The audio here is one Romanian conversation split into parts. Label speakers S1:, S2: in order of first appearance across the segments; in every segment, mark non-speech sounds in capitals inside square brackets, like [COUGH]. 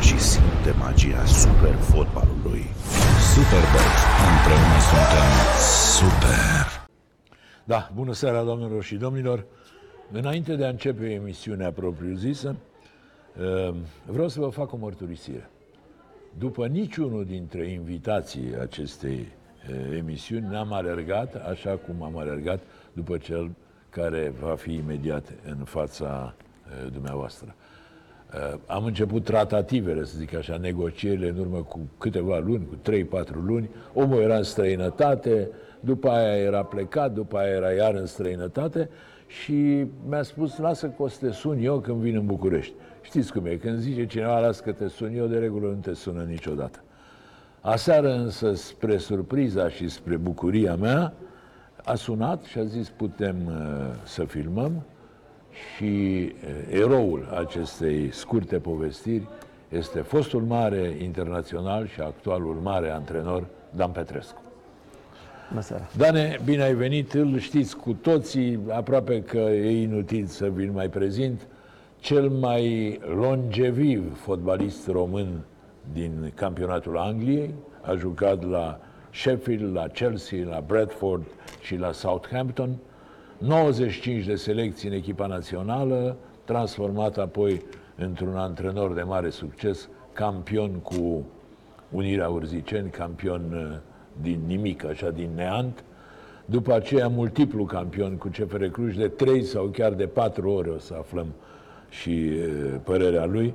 S1: joacă și simte magia super fotbalului.
S2: Superbox. Împreună suntem super.
S3: Da, bună seara, domnilor și domnilor. Înainte de a începe emisiunea propriu-zisă, uh, vreau să vă fac o mărturisire. După niciunul dintre invitații acestei uh, emisiuni n-am alergat așa cum am alergat după cel care va fi imediat în fața uh, dumneavoastră. Am început tratativele, să zic așa, negocierile în urmă cu câteva luni, cu 3-4 luni. Omul era în străinătate, după aia era plecat, după aia era iar în străinătate și mi-a spus, lasă că o să te sun eu când vin în București. Știți cum e, când zice cineva, lasă că te sun eu, de regulă nu te sună niciodată. Aseară însă, spre surpriza și spre bucuria mea, a sunat și a zis, putem uh, să filmăm și uh, eroul acestei scurte povestiri este fostul mare internațional și actualul mare antrenor Dan Petrescu.
S4: Bună seara.
S3: Dane, bine ai venit, îl știți cu toții, aproape că e inutil să vi mai prezint, cel mai longeviv fotbalist român din campionatul Angliei, a jucat la Sheffield, la Chelsea, la Bradford și la Southampton, 95 de selecții în echipa națională, transformat apoi într-un antrenor de mare succes, campion cu Unirea Urziceni, campion uh, din nimic, așa, din neant. După aceea, multiplu campion cu CFR Cluj de trei sau chiar de patru ore o să aflăm și e, părerea lui.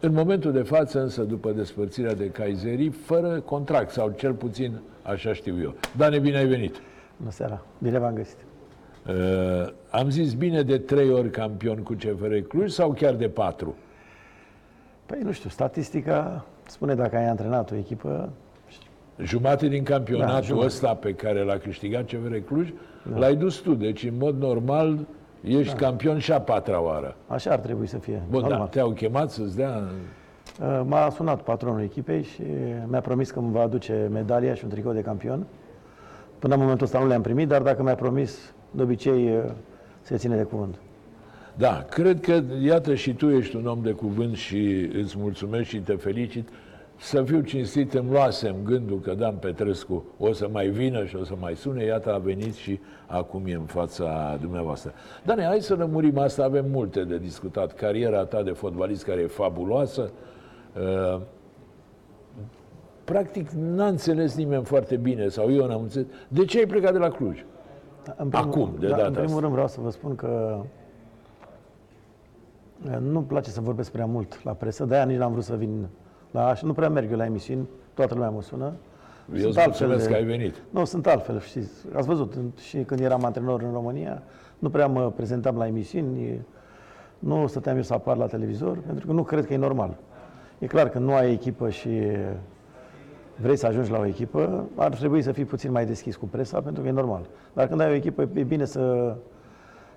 S3: În momentul de față, însă, după despărțirea de Kaiseri, fără contract, sau cel puțin așa știu eu. Dane, bine ai venit!
S4: Bună seara! Bine v-am găsit!
S3: Uh, am zis bine de trei ori campion cu CFR Cluj sau chiar de patru?
S4: Păi nu știu, statistica spune dacă ai antrenat o echipă,
S3: Jumate din campionatul
S4: Da,
S3: da,
S4: jumătate.
S3: ăsta pe care l-a câștigat CFR Cluj, da. l-ai dus tu. Deci, în mod normal, ești da. campion și a patra oară.
S4: așa ar trebui să fie.
S3: Bun, da,
S4: normal.
S3: te-au chemat să-ți dea...
S4: Uh, M-a sunat patronul echipei și mi-a promis că îmi va aduce medalia și un tricou de campion. Până în momentul ăsta nu le-am primit, dar dacă mi-a promis, de obicei uh, se ține de cuvânt.
S3: Da, cred că, iată, și tu ești un om de cuvânt și îți mulțumesc și te felicit. Să fiu cinstit, îmi luasem gândul că Dan Petrescu o să mai vină și o să mai sune, iată a venit și acum e în fața dumneavoastră. Dane, hai să lămurim asta, avem multe de discutat. Cariera ta de fotbalist care e fabuloasă. Uh, Practic n-a înțeles nimeni foarte bine, sau eu n-am înțeles. De ce ai plecat de la Cluj?
S4: În
S3: Acum, de
S4: da,
S3: data
S4: În primul
S3: asta.
S4: rând vreau să vă spun că uh, nu-mi place să vorbesc prea mult la presă, de-aia nici n-am vrut să vin la așa. Nu prea merg eu la emisiuni, toată lumea mă sună.
S3: Eu
S4: Sunt
S3: îți
S4: altfel
S3: mulțumesc
S4: de-
S3: că ai venit.
S4: Nu, sunt altfel, știți. Ați văzut, în- și când eram antrenor în România, nu prea mă prezentam la emisiuni, nu stăteam eu să apar la televizor, pentru că nu cred că e normal. E clar că nu ai echipă și vrei să ajungi la o echipă, ar trebui să fii puțin mai deschis cu presa, pentru că e normal. Dar când ai o echipă, e bine să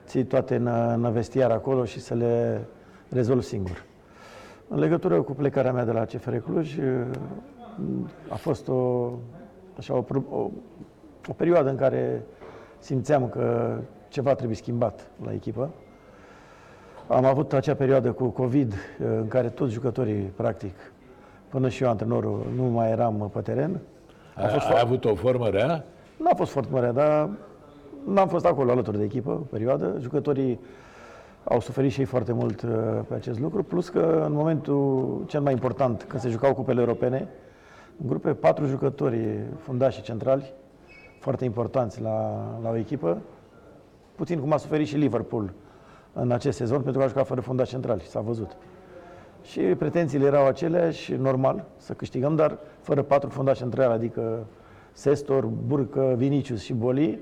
S4: ții toate în, în vestiar acolo și să le rezolvi singur. În legătură cu plecarea mea de la CFR Cluj, a fost o, așa, o, pro- o, o perioadă în care simțeam că ceva trebuie schimbat la echipă. Am avut acea perioadă cu COVID în care toți jucătorii, practic, până și eu, antrenorul, nu mai eram pe teren.
S3: Ai, ai avut o formă rea?
S4: Nu a fost foarte mare, dar n-am fost acolo alături de echipă, o perioadă. Jucătorii au suferit și ei foarte mult uh, pe acest lucru, plus că în momentul cel mai important, când se jucau cupele europene, în grupe patru jucători fundași și centrali, foarte importanți la, la o echipă, puțin cum a suferit și Liverpool în acest sezon, pentru că a jucat fără fundași centrali, s-a văzut. Și pretențiile erau aceleași, normal, să câștigăm, dar fără patru fundași centrali, adică Sestor, Burcă, Vinicius și Boli,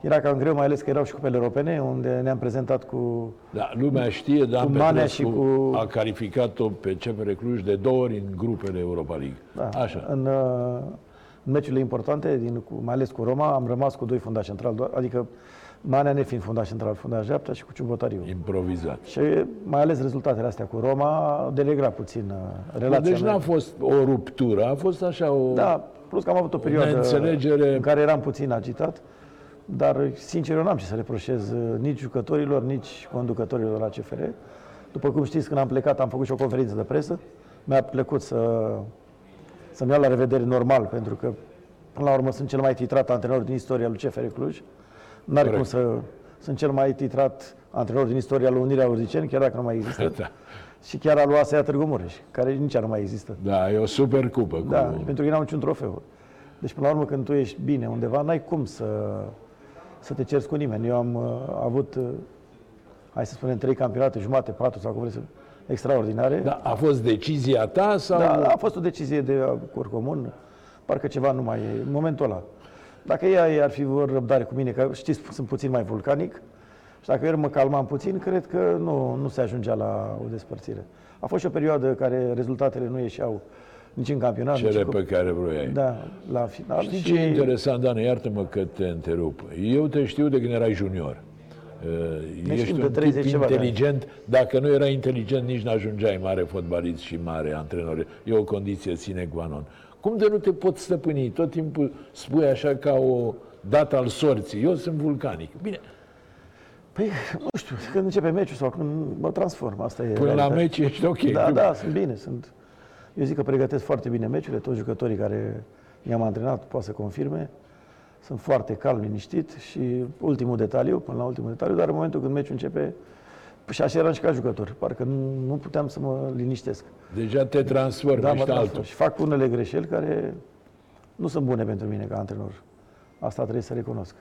S4: era cam greu, mai ales că erau și cupele europene, unde ne-am prezentat cu...
S3: Da, lumea știe, Dan
S4: Cu Manea
S3: Petrescu
S4: și cu-
S3: a calificat-o pe CFR Cluj de două ori în grupele Europa League.
S4: Da,
S3: Așa.
S4: În, uh, în meciurile importante, din, cu, mai ales cu Roma, am rămas cu doi fundași centrali, doar- adică Manea nefiind fundaș central, fundaș dreapta și cu Ciubotariu.
S3: Improvizat.
S4: Și mai ales rezultatele astea cu Roma au denigrat puțin uh, relația
S3: Deci
S4: mea.
S3: n-a fost o ruptură, a fost așa o...
S4: Da, plus că am avut o perioadă
S3: neînțelegere.
S4: în care eram puțin agitat, dar sincer eu n-am ce să reproșez uh, nici jucătorilor, nici conducătorilor la CFR. După cum știți, când am plecat am făcut și o conferință de presă, mi-a plăcut să, să-mi iau la revedere normal, pentru că, până la urmă, sunt cel mai titrat antrenor din istoria lui CFR Cluj. N-are cum
S3: Corect.
S4: să... Sunt cel mai titrat antrenor din istoria lui Unirea Urziceni, chiar dacă nu mai există. [LAUGHS]
S3: Da.
S4: Și chiar al lui Asea Târgu Mureș, care nici ea nu mai există.
S3: Da, e o super cupă.
S4: Da,
S3: cu...
S4: și pentru că n-au niciun trofeu. Deci, până la urmă, când tu ești bine undeva, n-ai cum să, să te cerți cu nimeni. Eu am uh, avut, uh, hai să spunem, trei campionate, jumate, patru sau cum vreți, să- extraordinare.
S3: Da, a fost decizia ta sau...
S4: Da, a fost o decizie de acord comun, parcă ceva nu mai e în momentul ăla. Dacă ea ei ar fi vreo răbdare cu mine, că știți, sunt puțin mai vulcanic, și dacă eu mă calmam puțin, cred că nu, nu se ajungea la o despărțire. A fost și o perioadă care rezultatele nu ieșeau nici în campionat, nici
S3: Cele
S4: în
S3: pe care vroiai.
S4: Da, la final.
S3: Știi
S4: și...
S3: ce e interesant, Dan, iartă-mă că te întrerup. Eu te știu de când erai junior. Uh, Ești
S4: știm de
S3: un
S4: 30
S3: tip
S4: ceva de ani.
S3: inteligent. Dacă nu erai inteligent, nici n-ajungeai mare fotbalist și mare antrenor. E o condiție sine qua non. Cum de nu te poți stăpâni? Tot timpul spui așa ca o dată al sorții. Eu sunt vulcanic. Bine,
S4: Păi, nu știu, când începe meciul sau când mă transform, asta e
S3: până la
S4: realitatea.
S3: meci ești ok.
S4: Da, da, sunt bine, sunt... Eu zic că pregătesc foarte bine meciurile, toți jucătorii care i-am antrenat pot să confirme. Sunt foarte calm, liniștit și ultimul detaliu, până la ultimul detaliu, dar în momentul când meciul începe, și așa eram și ca jucător, parcă nu, nu puteam să mă liniștesc.
S3: Deja te transformi,
S4: Da, mă
S3: ești
S4: transform
S3: altul.
S4: și fac unele greșeli care nu sunt bune pentru mine ca antrenor. Asta trebuie să recunosc.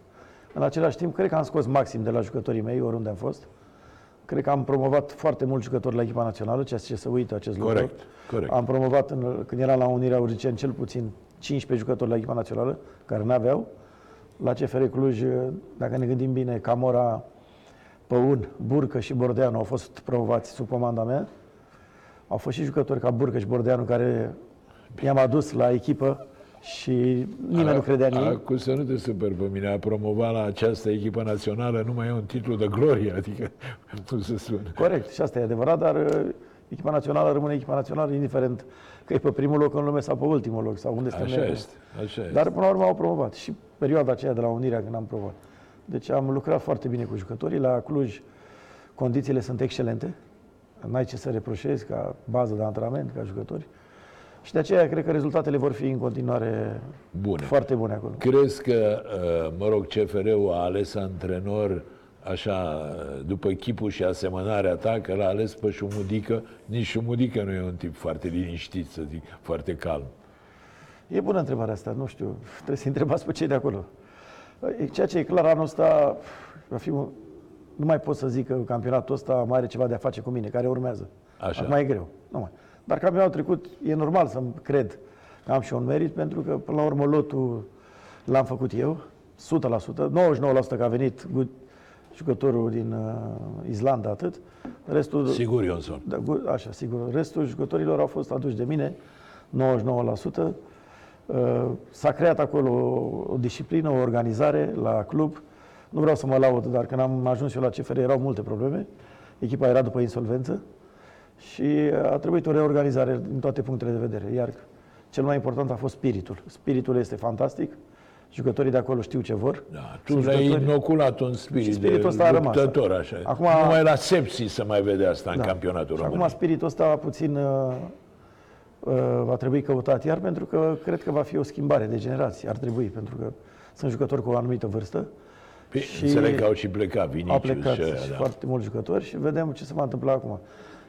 S4: În același timp, cred că am scos maxim de la jucătorii mei, oriunde am fost. Cred că am promovat foarte mulți jucători la echipa națională, ceea ce se uită acest lucru.
S3: Corect, corect.
S4: Am promovat, în, când eram la Unirea Urgiceni, cel puțin 15 jucători la echipa națională, care n-aveau. La CFR Cluj, dacă ne gândim bine, Camora, Păun, Burcă și Bordeanu au fost promovați sub comanda mea. Au fost și jucători ca Burcă și Bordeanu care i-am adus la echipă și nimeni nu credea în ei.
S3: Acum să nu te super pe mine, a promova la această echipă națională nu mai e un titlu de glorie, adică [LAUGHS] cum să spun.
S4: Corect, și asta e adevărat, dar uh, echipa națională rămâne echipa națională, indiferent că e pe primul loc în lume sau pe ultimul loc sau unde suntem
S3: Așa
S4: noi.
S3: este, așa este.
S4: Dar până la urmă au promovat și perioada aceea de la Unirea când am promovat. Deci am lucrat foarte bine cu jucătorii. La Cluj condițiile sunt excelente. N-ai ce să reproșezi ca bază de antrenament, ca jucători. Și de aceea cred că rezultatele vor fi în continuare
S3: Bune.
S4: foarte bune acolo.
S3: Crezi că, uh, mă rog, CFR-ul a ales antrenor așa, după chipul și asemănarea ta, că l-a ales pe Șumudică, nici Șumudică nu e un tip foarte liniștit, să zic, foarte calm.
S4: E bună întrebarea asta, nu știu. Trebuie să întrebați pe cei de acolo. E- Ceea ce e clar, anul ăsta va fi un... Nu mai pot să zic că campionatul ăsta mai are ceva de a face cu mine, care urmează.
S3: Așa.
S4: Acum e greu. Nu mai. Dar campionatul trecut e normal să cred că am și un merit, pentru că, până la urmă, lotul l-am făcut eu, 100%, 99% că a venit Gu- jucătorul din uh, Islanda, atât. Restul...
S3: Sigur, Ionson.
S4: Da, gu- așa, sigur. Restul jucătorilor au fost aduși de mine, 99%. Uh, S-a creat acolo o- o disciplină, o organizare la club. Nu vreau să mă laud, dar când am ajuns eu la CFR erau multe probleme. Echipa era după insolvență și a trebuit o reorganizare din toate punctele de vedere. Iar cel mai important a fost spiritul. Spiritul este fantastic. Jucătorii de acolo știu ce vor.
S3: Da, tu
S4: Sunt
S3: le-ai
S4: jucători-
S3: inoculat un spirit,
S4: Și spiritul
S3: de
S4: ăsta a rămas.
S3: luptător, așa.
S4: Acum-
S3: Numai la sepsi să mai vede asta în
S4: Da.
S3: campionatul
S4: Și
S3: român.
S4: acum spiritul ăsta puțin uh, uh, va trebui căutat iar pentru că cred că va fi o schimbare de generație. Ar trebui, pentru că sunt jucători cu o anumită vârstă.
S3: Păi,
S4: și
S3: Înțeleg că au și plecat, Vinicius
S4: Au plecat
S3: și aia,
S4: și
S3: da.
S4: foarte mulți jucători și vedem ce se va întâmpla acum.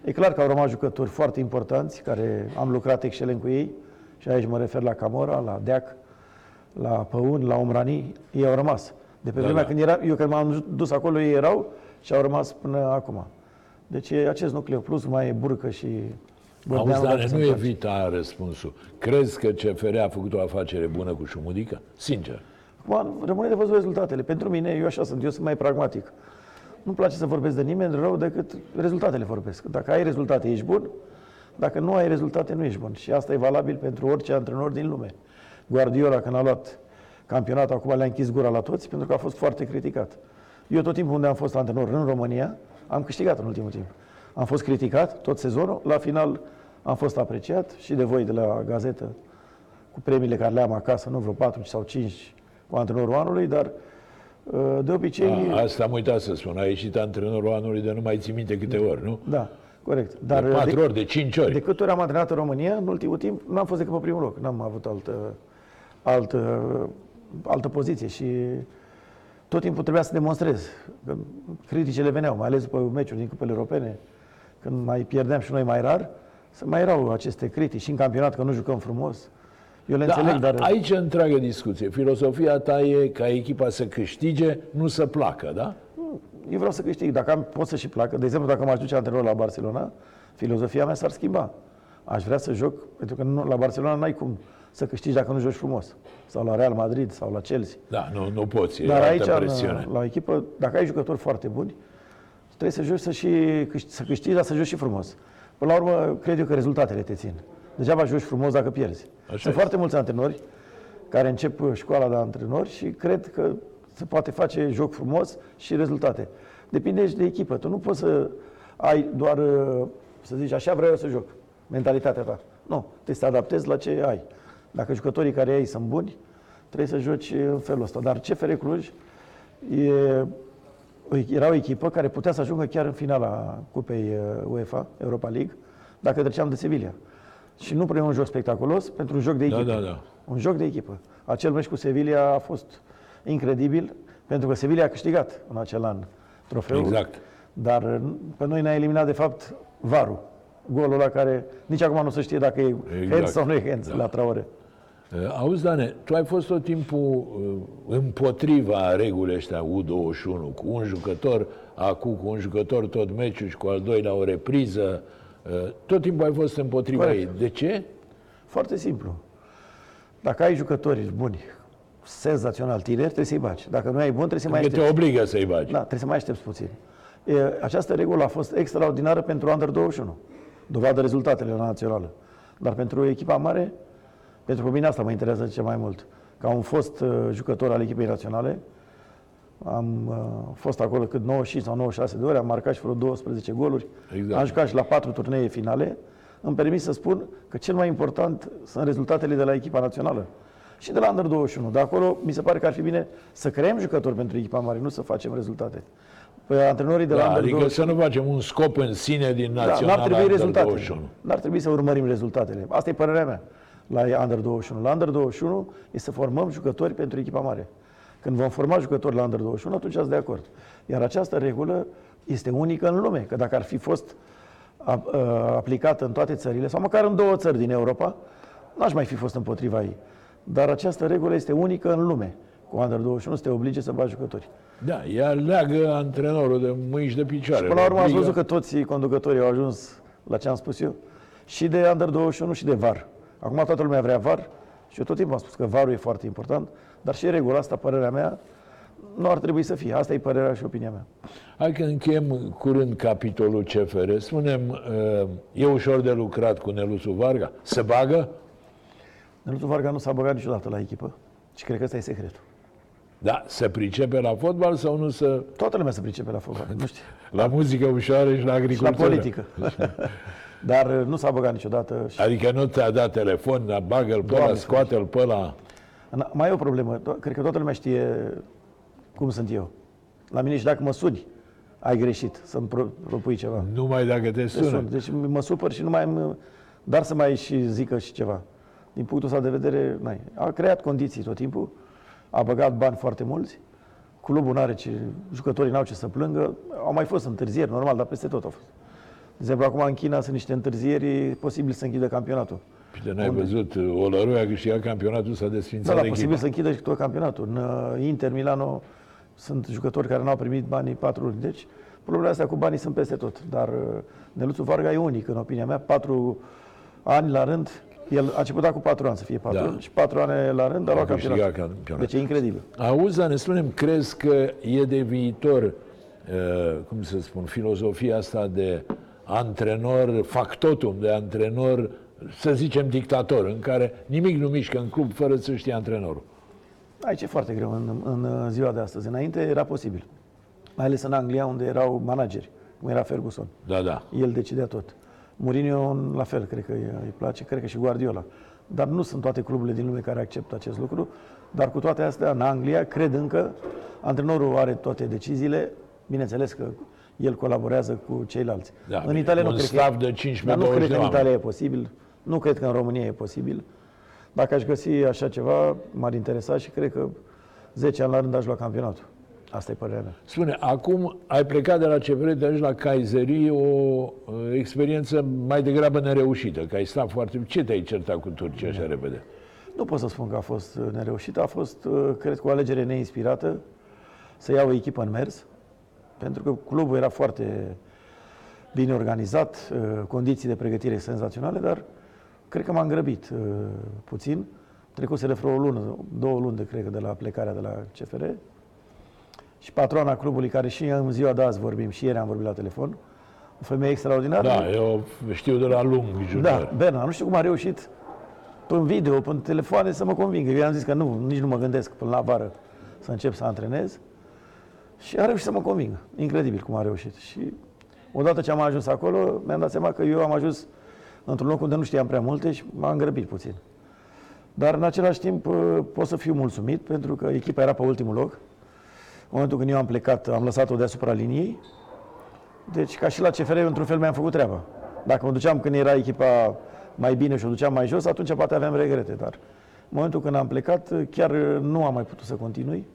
S4: E clar că au rămas jucători foarte importanți, care am lucrat excelent cu ei și aici mă refer la Camora, la Deac, la Păun, la Omrani, ei au rămas. De pe
S3: Da,
S4: vremea
S3: da.
S4: când era, eu când m-am dus acolo, ei erau și au rămas până acum. Deci e acest nucleu, plus mai e Burcă și Bărdeanu,
S3: Auzi,
S4: dacă
S3: dar
S4: se
S3: nu
S4: întoarce.
S3: evita răspunsul. Crezi că CFR a făcut o afacere bună cu Șumudică? Sincer.
S4: Acum, rămâne de văzut rezultatele. Pentru mine, eu așa sunt, eu sunt mai pragmatic. Nu-mi place să vorbesc de nimeni rău decât rezultatele vorbesc. Dacă ai rezultate, ești bun. Dacă nu ai rezultate, nu ești bun. Și asta e valabil pentru orice antrenor din lume. Guardiola, când a luat campionatul, acum le-a închis gura la toți, pentru că a fost foarte criticat. Eu tot timpul unde am fost antrenor în România, am câștigat în ultimul timp. Am fost criticat tot sezonul, la final am fost apreciat și de voi de la gazetă cu premiile care le am acasă, nu vreo 4 sau 5 cu antrenorul anului, dar uh, de obicei...
S3: A, asta am uitat să spun. A ieșit antrenorul anului de nu mai ții minte câte ori, nu?
S4: Da. Corect.
S3: Dar de patru ori, de cinci ori.
S4: De câte ori am antrenat în România, în ultimul timp, n-am fost decât pe primul loc. N-am avut altă, altă, altă poziție și tot timpul trebuia să demonstrez. Că criticile veneau, mai ales după meciuri din cupele europene, când mai pierdeam și noi mai rar, să mai erau aceste critici și în campionat că nu jucăm frumos. Eu le da, înțeleg, dar...
S3: Aici întreagă discuție. Filosofia ta e ca echipa să câștige, nu să placă, da?
S4: Eu vreau să câștig. Dacă am, pot să și placă. De exemplu, dacă m-aș duce antrenor la Barcelona, filozofia mea s-ar schimba. Aș vrea să joc, pentru că nu, la Barcelona n-ai cum să câștigi dacă nu joci frumos. Sau la Real Madrid, sau la Chelsea.
S3: Da, nu, nu poți,
S4: Dar aici, în, la o echipă, dacă ai jucători foarte buni, trebuie să joci să, și, să câștigi, dar să joci și frumos. Până la urmă, cred eu că rezultatele te țin. Degeaba joci frumos dacă pierzi. Așa Sunt foarte mulți antrenori care încep școala de antrenori și cred că se poate face joc frumos și rezultate. Depinde și de echipă. Tu nu poți să ai doar, să zici, așa vreau eu să joc, mentalitatea ta. Nu, trebuie să te adaptezi la ce ai. Dacă jucătorii care ai sunt buni, trebuie să joci în felul ăsta. Dar CFR Cluj e, era o echipă care putea să ajungă chiar în finala Cupei UEFA, Europa League, dacă treceam de Sevilla. Și nu prea un joc spectaculos, pentru un joc de da, echipă.
S3: Da, da, da.
S4: Un joc de echipă. Acel meci cu Sevilla a fost incredibil, pentru că Sevilla a câștigat în acel an trofeul.
S3: Exact.
S4: Dar pe noi ne-a eliminat, de fapt, Varu. Golul ăla care nici acum nu se știe dacă e exact. hands sau nu e hands da. la Traore.
S3: Uh, auzi, Dane, tu ai fost tot timpul uh, împotriva regulii ăștia U21, cu un jucător, acum cu un jucător tot meciul și cu al doilea o repriză. Uh, tot timpul ai fost împotriva Corect. ei. De ce?
S4: Foarte simplu. Dacă ai jucători buni, senzațional tineri, trebuie să-i bagi. Dacă nu ai bun, trebuie să mai
S3: aștepți. te obligă să-i bagi.
S4: Da, trebuie să mai aștepți puțin. E, această regulă a fost extraordinară pentru Under 21. Dovadă rezultatele la națională. Dar pentru echipa mare, pentru mine asta mă interesează cel mai mult. Ca un fost uh, jucător al echipei naționale, am uh, fost acolo cât 95 sau 96 de ori, am marcat și vreo 12 goluri. Exact. Am jucat și la patru turnee finale. Îmi permis să spun că cel mai important sunt rezultatele de la echipa națională și de la Under 21. De acolo mi se pare că ar fi bine să creăm jucători pentru echipa mare, nu să facem rezultate. Păi antrentorii de la
S3: da,
S4: Under
S3: adică
S4: 21...
S3: să nu facem un scop în sine din naționala da,
S4: n-ar trebui rezultatele. N-ar trebui să urmărim rezultatele. Asta e părerea mea la Under 21. La Under 21 e să formăm jucători pentru echipa mare. Când vom forma jucători la Under 21, atunci ați de acord. Iar această regulă este unică în lume, că dacă ar fi fost aplicată în toate țările, sau măcar în două țări din Europa, n-aș mai fi fost împotriva ei. Dar această regulă este unică în lume. Cu Under 21 să te oblige să bagi jucători.
S3: Da, ea leagă antrenorul de mâini și de picioare. Și
S4: până la urmă ați văzut că toți conducătorii au ajuns la ce am spus eu. Și de Under 21 și de VAR. Acum toată lumea vrea VAR și eu tot timpul am spus că VAR-ul e foarte important, dar și regula asta, părerea mea, nu ar trebui să fie. Asta e părerea și opinia mea.
S3: Hai că încheiem curând capitolul CFR. Spunem, uh, e ușor de lucrat cu Neluțu Varga? Se bagă?
S4: Neluțu Varga nu s-a băgat niciodată la echipă și cred că ăsta e secretul.
S3: Da, se pricepe la fotbal sau nu să...
S4: Toată lumea se pricepe la fotbal, nu știu.
S3: La muzică ușoară și la agricultură.
S4: Și la politică. [LAUGHS] Dar uh, nu s-a băgat niciodată.
S3: Și... Adică nu ți-a dat telefon, dar bagă-l pe ăla, scoate-l pe ăla.
S4: Mai e o problemă. Cred că toată lumea știe cum sunt eu. La mine și dacă mă suni, ai greșit să-mi propui ceva.
S3: Numai dacă te sună. Sun.
S4: Deci mă supăr și nu mai... Dar să mai și zică și ceva din punctul ăsta de vedere, n-ai. a creat condiții tot timpul, a băgat bani foarte mulți, clubul nu are ce, jucătorii n-au ce să plângă, au mai fost întârzieri, normal, dar peste tot au fost. De exemplu, acum în China sunt niște întârzieri, e posibil să închidă campionatul.
S3: Și de n-ai Unde? văzut, Olăroia a câștigat campionatul, s-a desfințat
S4: Da, da, posibil să închidă și tot campionatul. În uh, Inter, Milano, sunt jucători care n-au primit banii patru luni. Deci, problemele astea cu banii sunt peste tot. Dar uh, Neluțu Varga e unic, în opinia mea. Patru ani la rând el a început cu patru ani să fie patru da. și patru ani la rând a luat campionat. campionat. Deci e incredibil.
S3: Auzi, ne spunem, crezi că e de viitor, uh, cum să spun, filozofia asta de antrenor, factotum de antrenor, să zicem dictator, în care nimic nu mișcă în club fără să știe antrenorul.
S4: Aici e foarte greu în, în ziua de astăzi. Înainte era posibil. Mai ales în Anglia, unde erau manageri, cum era Ferguson.
S3: Da, da.
S4: El decidea tot. Mourinho, la fel, cred că îi place, cred că și Guardiola. Dar nu sunt toate cluburile din lume care acceptă acest lucru. Dar cu toate astea, în Anglia, cred încă, antrenorul are toate deciziile. Bineînțeles că el colaborează cu ceilalți.
S3: Da,
S4: în Italia nu
S3: un
S4: cred
S3: staff
S4: că,
S3: de 15-20
S4: dar nu cred
S3: de
S4: că în
S3: oameni.
S4: Italia e posibil. Nu cred că în România e posibil. Dacă aș găsi așa ceva, m-ar interesa și cred că 10 ani la rând aș lua campionatul. Asta e părerea mea.
S3: Spune, acum ai plecat de la CFR, te ajungi la Kayseri, o uh, experiență mai degrabă nereușită, că ai stat foarte... Ce te-ai certat cu Turcia așa repede?
S4: Nu pot să spun că a fost uh, nereușită, a fost, uh, cred că, o alegere neinspirată să iau o echipă în mers, pentru că clubul era foarte bine organizat, uh, condiții de pregătire senzaționale, dar cred că m-am grăbit uh, puțin. Trecuseră vreo o lună, două luni, de, cred că, de la plecarea de la CFR. Și patroana clubului, care și în ziua de azi vorbim, și ieri am vorbit la telefon, o femeie extraordinară.
S3: Da, eu știu de la lung junior.
S4: Da, Berna, nu știu cum a reușit prin video, prin telefoane să mă convingă. Eu i-am zis că nu, nici nu mă gândesc până la vară să încep să antrenez. Și a reușit să mă convingă. Incredibil cum a reușit. Și odată ce am ajuns acolo, mi-am dat seama că eu am ajuns într-un loc unde nu știam prea multe și m-am grăbit puțin. Dar în același timp uh, pot să fiu mulțumit pentru că echipa era pe ultimul loc. În momentul când eu am plecat, am lăsat-o deasupra liniei. Deci, ca și la CFR, într-un fel mi-am făcut treaba. Dacă mă duceam când era echipa mai bine și o duceam mai jos, atunci poate aveam regrete. Dar în momentul când am plecat, chiar nu am mai putut să continui.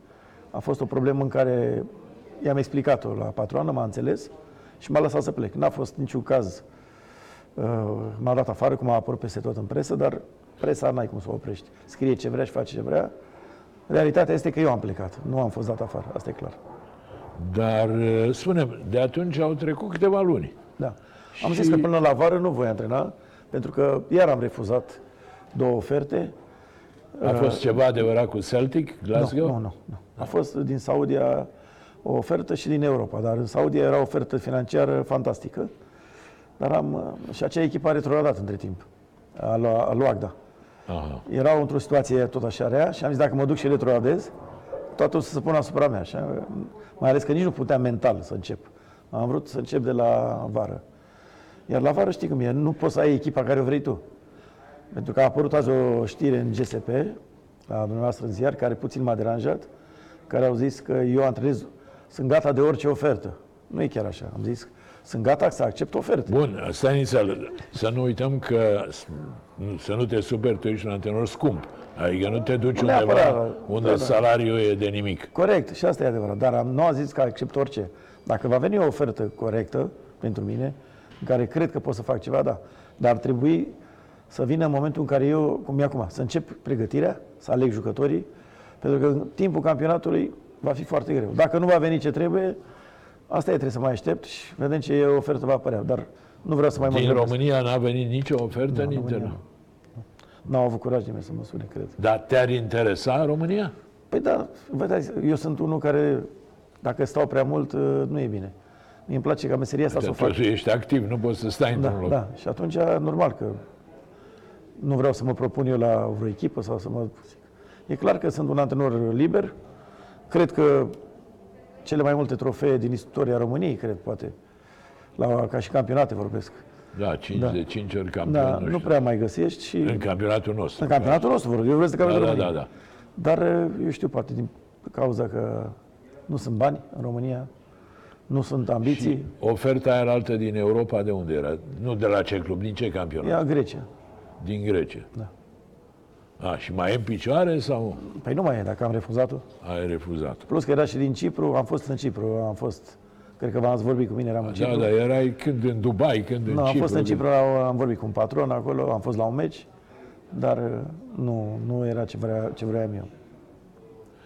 S4: A fost o problemă în care i-am explicat-o la patroană, m-a înțeles și m-a lăsat să plec. N-a fost niciun caz. uh, M-a dat afară, cum a apărut peste tot în presă, dar presa n-ai cum să o oprești. Scrie ce vrea și face ce vrea. Realitatea este că eu am plecat, nu am fost dat afară, asta e clar.
S3: Dar, uh, spune de atunci au trecut câteva luni.
S4: Da. Am
S3: Și-
S4: zis că până la vară nu voi antrena, pentru că iar am refuzat două oferte.
S3: A fost ceva adevărat cu Celtic, Glasgow?
S4: Uh, Nu, nu, nu. A fost din Saudia o ofertă și din Europa, dar în Saudia era o ofertă financiară fantastică. Dar am, uh, și acea echipă a retrogradat între timp, a lui, a lui Agda.
S3: Aha.
S4: Erau într-o situație tot așa rea și am zis dacă mă duc și retrogradez, toată o să se pună asupra mea. Și, uh, mai ales că nici nu puteam mental să încep. Am vrut să încep de la vară. Iar la vară știi cum e, nu poți să ai echipa care o vrei tu. Pentru că a apărut azi o știre în GSP, la dumneavoastră în ziar, care puțin m-a deranjat, care au zis că eu antrenez, sunt gata de orice ofertă. Nu e chiar așa. Am zis, sunt gata să accept oferte.
S3: Bun, stai inițial. Să nu uităm că s- nu- să nu te superi, tu ești un antrenor scump. Adică nu te duci
S4: Nu
S3: undeva
S4: neapărat,
S3: unde
S4: da, da.
S3: salariul e de nimic.
S4: Corect, și asta e adevărat. Dar am, nu a zis că accept orice. Dacă va veni o ofertă corectă pentru mine, în care cred că pot să fac ceva, da. Dar ar trebui să vină în momentul în care eu, cum e acum, să încep pregătirea, să aleg jucătorii, pentru că în timpul campionatului va fi foarte greu. Dacă nu va veni ce trebuie, asta e, trebuie să mai aștept și vedem ce ofertă va apărea. Dar nu vreau să mai mă
S3: Din
S4: grăbesc.
S3: România n-a venit nicio ofertă în
S4: România
S3: intern.
S4: nu. N-au avut curaj nimeni să mă sune, cred.
S3: Dar te-ar interesa România?
S4: Păi da, vedeți, eu sunt unul care, dacă stau prea mult, uh, nu e bine. Mie îmi place ca meseria asta să o fac.
S3: Tu ești activ, nu poți să stai într-un
S4: Da,
S3: loc.
S4: da. Și atunci, normal că nu vreau să mă propun eu la vreo echipă sau să mă... E clar că sunt un antrenor liber. Cred că cele mai multe trofee din istoria României, cred, poate, la, ca și campionate vorbesc.
S3: Da, 5
S4: Da.
S3: de 5 ori campion,
S4: Da,
S3: nu
S4: nu
S3: știu.
S4: prea mai găsești și...
S3: În campionatul nostru.
S4: În campionatul nostru, vor. Eu vreau să
S3: Da,
S4: campionatul
S3: da, da,
S4: României.
S3: da.
S4: Dar eu știu, poate din cauza că nu sunt bani în România, nu sunt ambiții,
S3: Oferta aia altă din Europa de unde era? Nu de la ce club, din ce campionat?
S4: ia Grecia.
S3: Din Grecia.
S4: Da.
S3: A, și mai e în picioare sau
S4: Păi nu mai e, dacă am refuzat-o.
S3: ai refuzat?
S4: Plus că era și din Cipru, am fost în Cipru, am fost, cred că v-ați vorbit cu mine, eram în
S3: Da,
S4: Cipru.
S3: da, erai când în Dubai, când în
S4: nu, am
S3: Cipru.
S4: fost în Cipru, la- am vorbit cu un patron acolo, am fost la un meci, dar uh, nu, nu era ce, vrea, ce vreau eu.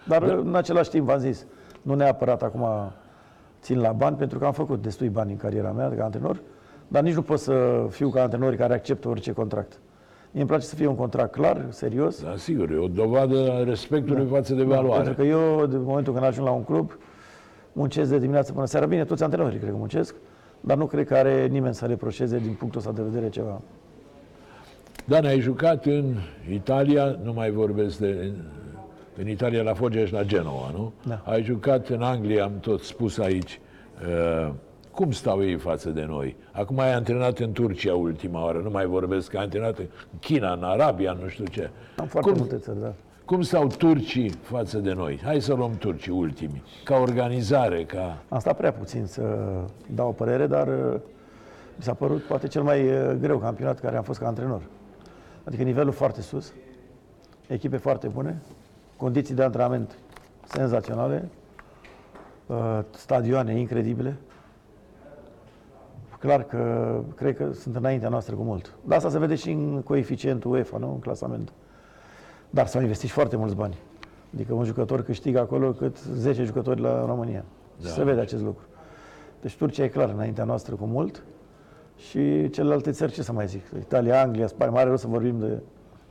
S4: Dar da. în același timp v-am zis, nu neapărat acum țin la bani, pentru că am făcut destui bani în cariera mea ca antrenor, dar nici nu pot să fiu ca antrenori care acceptă orice contract. Mie îmi place să fie un contract clar, serios,
S3: Da, sigur, e o dovadă a respectului față de
S4: Da,
S3: valoare.
S4: pentru că eu, de momentul când ajung la un club, muncesc de dimineață până seara. Bine, toți antrenorii cred că muncesc, dar nu cred că are nimeni să reproșeze din punctul ăsta de vedere ceva.
S3: Dan, ai jucat în Italia, nu mai vorbesc de... În Italia, la Foggia și la Genova, nu?
S4: Da.
S3: Ai jucat în Anglia, am tot spus aici. Uh, cum stau ei față de noi? Acum ai antrenat în Turcia ultima oară, nu mai vorbesc că ai antrenat în China, în Arabia, nu știu ce.
S4: Am foarte
S3: cum,
S4: multe țări, da.
S3: Cum stau turcii față de noi? Hai să luăm turcii ultimii. Ca organizare, ca...
S4: Am stat prea puțin să dau o părere, dar uh, mi s-a părut poate cel mai uh, greu campionat care am fost ca antrenor. Adică nivelul foarte sus, echipe foarte bune, condiții de antrenament senzaționale, uh, stadioane incredibile. Clar că cred că sunt înaintea noastră cu mult. Dar asta se vede și în coeficientul UEFA, nu? În clasament. Dar s-au investit foarte mulți bani. Adică un jucător câștigă acolo cât 10 jucători la România. Da. Se vede acest lucru. Deci Turcia e clar înaintea noastră cu mult și celelalte țări, ce să mai zic? Italia, Anglia, Spania, mare rost să vorbim de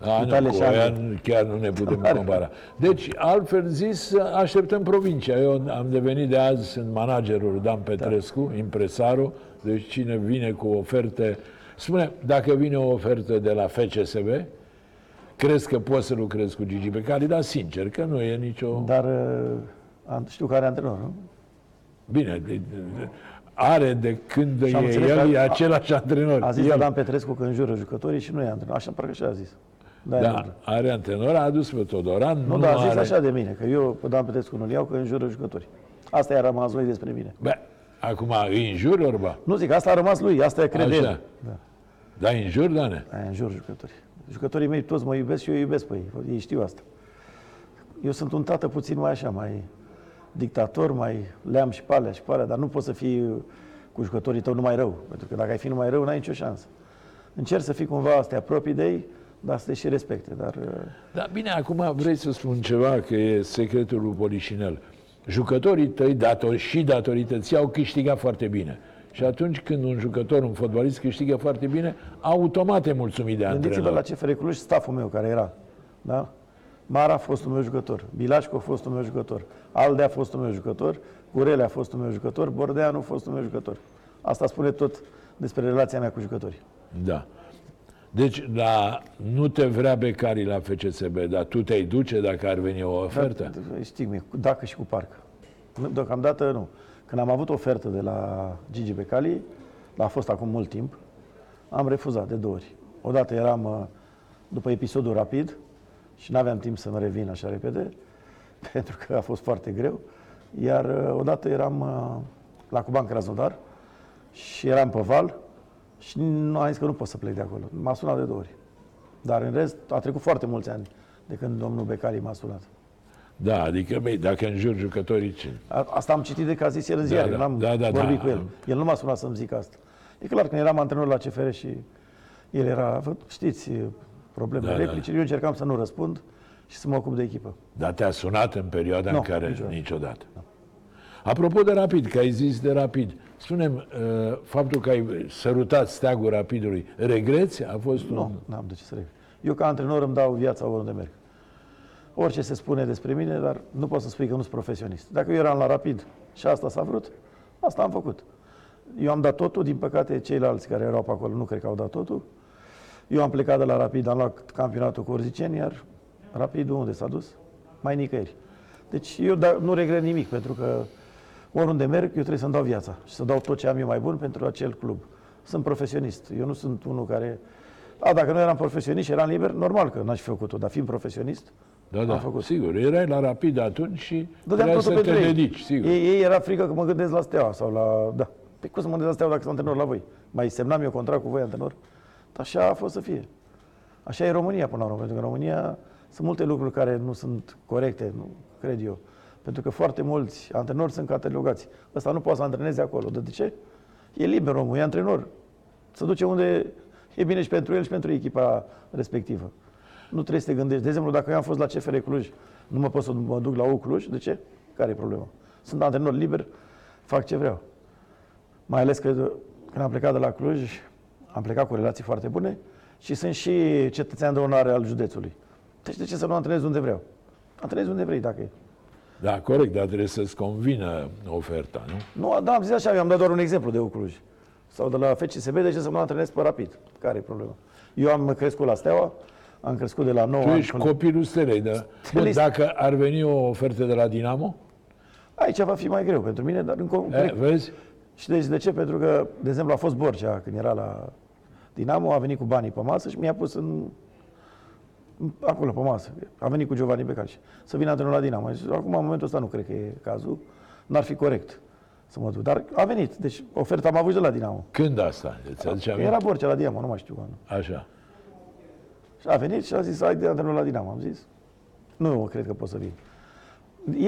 S3: A, nu,
S4: Italia
S3: cu
S4: și
S3: aia
S4: Anglia.
S3: chiar nu ne putem compara. Deci, altfel zis, așteptăm provincia. Eu am devenit de azi, sunt managerul Dan Petrescu,
S4: Da.
S3: impresarul, deci cine vine cu oferte... Spune, dacă vine o ofertă de la FCSB, crezi că poți să lucrezi cu Gigi Becali, dar sincer, că nu e nicio...
S4: Dar uh, am- știu care e antrenor, nu?
S3: Bine, de, de, de, are de când
S4: Și am
S3: e
S4: înțeles
S3: el,
S4: că
S3: e
S4: a-
S3: același antrenor.
S4: A zis
S3: el.
S4: Dan Petrescu că înjură jucătorii și nu e antrenor. Așa parcă și a zis. Da,
S3: Da, are antrenor, a adus pe Todoran,
S4: Nu,
S3: nu
S4: dar a zis
S3: are...
S4: așa de mine, că eu pe Dan Petrescu nu-l iau, că înjură jucătorii. Asta i-a rămas lui despre mine.
S3: Bă, acum îi înjur, Orba?
S4: Nu zic, asta a rămas lui, asta e crede
S3: Așa.
S4: el. Da.
S3: Da, îi înjur, Dane?
S4: Aia înjur jucătorii. Jucătorii mei toți mă iubesc și eu îi iubesc pe ei. Ei știu asta. Eu sunt un tată puțin mai așa, mai dictator, mai leam și pe alea și pe alea, dar nu poți să fii cu jucătorii tău numai rău. Pentru că dacă ai fi numai rău, n-ai nicio șansă. Încerc să fii cumva să te apropii de ei, dar să te și respecte. Dar uh,
S3: Da, bine, acum vrei să spun ceva, că e secretul lui Polișinel. Jucătorii tăi, dator, și datorită ți au câștigat foarte bine. Și atunci când un jucător, un fotbalist câștigă foarte bine, automat e mulțumit de
S4: Gândiți-vă la
S3: antrenor.
S4: CFR Cluj, staful meu care era. Da? Mara a fost un meu jucător, Bilașcu a fost un meu jucător, Aldea a fost un meu jucător, Curele a fost un meu jucător, Bordeanu a fost un meu jucător. Asta spune tot despre relația mea cu jucătorii.
S3: Da. Deci, da, nu te vrea Becari la FCSB, dar tu te-ai duce dacă ar veni o ofertă?
S4: Da, Știi, mie, cu- dacă și cu parcă. Nu, Deocamdată nu. Când am avut ofertă de la Gigi Becali, a fost acum mult timp, am refuzat de două ori. Odată eram uh, după episodul rapid și nu aveam timp să-mi revin așa repede, [LAUGHS] pentru că a fost foarte greu. Iar uh, odată eram uh, la Cuban Krasnodar și eram pe val și nu am zis că nu pot să plec de acolo. M-a sunat de două ori. Dar în rest a trecut foarte mulți ani de când domnul Becali m-a sunat.
S3: Da, adică, băi, dacă înjuri jucătorii, ce?
S4: A- Asta am citit de că a zis el în ziare,
S3: da,
S4: n-am
S3: da, da,
S4: vorbit
S3: da.
S4: cu el. El nu m-a sunat să-mi zic asta. E clar, când eram antrenor la CFR și el era, vă știți, probleme,
S3: Da,
S4: da,
S3: da.
S4: replici, eu încercam să nu răspund și să mă ocup de echipă.
S3: Dar te-a sunat în perioada
S4: Nu,
S3: în care...
S4: niciodată.
S3: niciodată. Apropo de Rapid, că ai zis de Rapid, spunem uh, faptul că ai sărutat steagul Rapidului, regreți? A fost un...
S4: Nu, n-am de ce să regret. Eu ca antrenor îmi dau viața oriunde merg. Orice se spune despre mine, dar nu pot să spui că nu sunt profesionist. Dacă eu eram la Rapid și asta s-a vrut, asta am făcut. Eu am dat totul, din păcate ceilalți care erau pe acolo nu cred că au dat totul. Eu am plecat de la Rapid, am luat campionatul cu Orziceni, iar Rapidul unde s-a dus? Mai nicăieri. Deci eu da, nu regret nimic, pentru că oriunde merg, eu trebuie să-mi dau viața și să dau tot ce am eu mai bun pentru acel club. Sunt profesionist. Eu nu sunt unul care... A, dacă nu eram profesionist și eram liber, normal că n-aș fi făcut-o, dar fiind profesionist,
S3: Da,
S4: am
S3: da,
S4: făcut.
S3: sigur. Erai la Rapid atunci și
S4: Dădeam
S3: trebuia
S4: totul
S3: să te
S4: pentru ei.
S3: dedici, sigur.
S4: Ei, ei era frică că mă gândesc la Steaua sau la... Da. Pe cum să mă gândesc la Steaua dacă sunt antrenor la voi? Mai semnam eu contract cu voi, antrenor? Așa a fost să fie. Așa e România până la urmă, pentru că în România sunt multe lucruri care nu sunt corecte, nu cred eu. Pentru că foarte mulți antrenori sunt catalogați. Ăsta nu poate să antreneze acolo. De ce? E liber omul, e antrenor. Se duce unde e bine și pentru el și pentru echipa respectivă. Nu trebuie să te gândești. De exemplu, dacă eu am fost la CFR Cluj, nu mă pot să mă duc la U Cluj, de ce? Care e problema? Sunt antrenor liber, fac ce vreau. Mai ales că când am plecat de la Cluj, am plecat cu relații foarte bune și sunt și cetățean de onoare al județului. Deci de ce să nu antrenez unde vreau? Antrenez unde vrei, dacă e.
S3: Da, corect, dar trebuie să-ți convină oferta, nu?
S4: Nu, da, am zis așa, eu am dat doar un exemplu de U Cluj. Sau de la FCSB, de ce să nu antrenez pe rapid? Care e problema? Eu am crescut la Steaua, am crescut de la 9
S3: Tu
S4: ani.
S3: ești
S4: până-
S3: copilul stelei, dar bun,
S4: Stelei-
S3: dacă ar veni o ofertă de la Dinamo,
S4: Aici va fi mai greu pentru mine, dar încă
S3: e, vezi?
S4: Și deci de ce? Pentru că, de exemplu, a fost Borcea când era la Dinamo, a venit cu banii pe masă și mi-a pus în acolo pe masă. A venit cu Giovanni Becalici. Să vină antrenorul la Dinamo. Zis, acum, în momentul ăsta, nu cred că e cazul. N-ar fi corect să mă duc. Dar a venit. Deci oferta am avut și de la Dinamo.
S3: Când asta? Îți aduce aminte?
S4: Era Borcea la Dinamo, nu mai știu anul.
S3: Așa.
S4: Și a venit și a zis, hai de antrenor la Dinamo. Am zis, nu eu cred că pot să vin.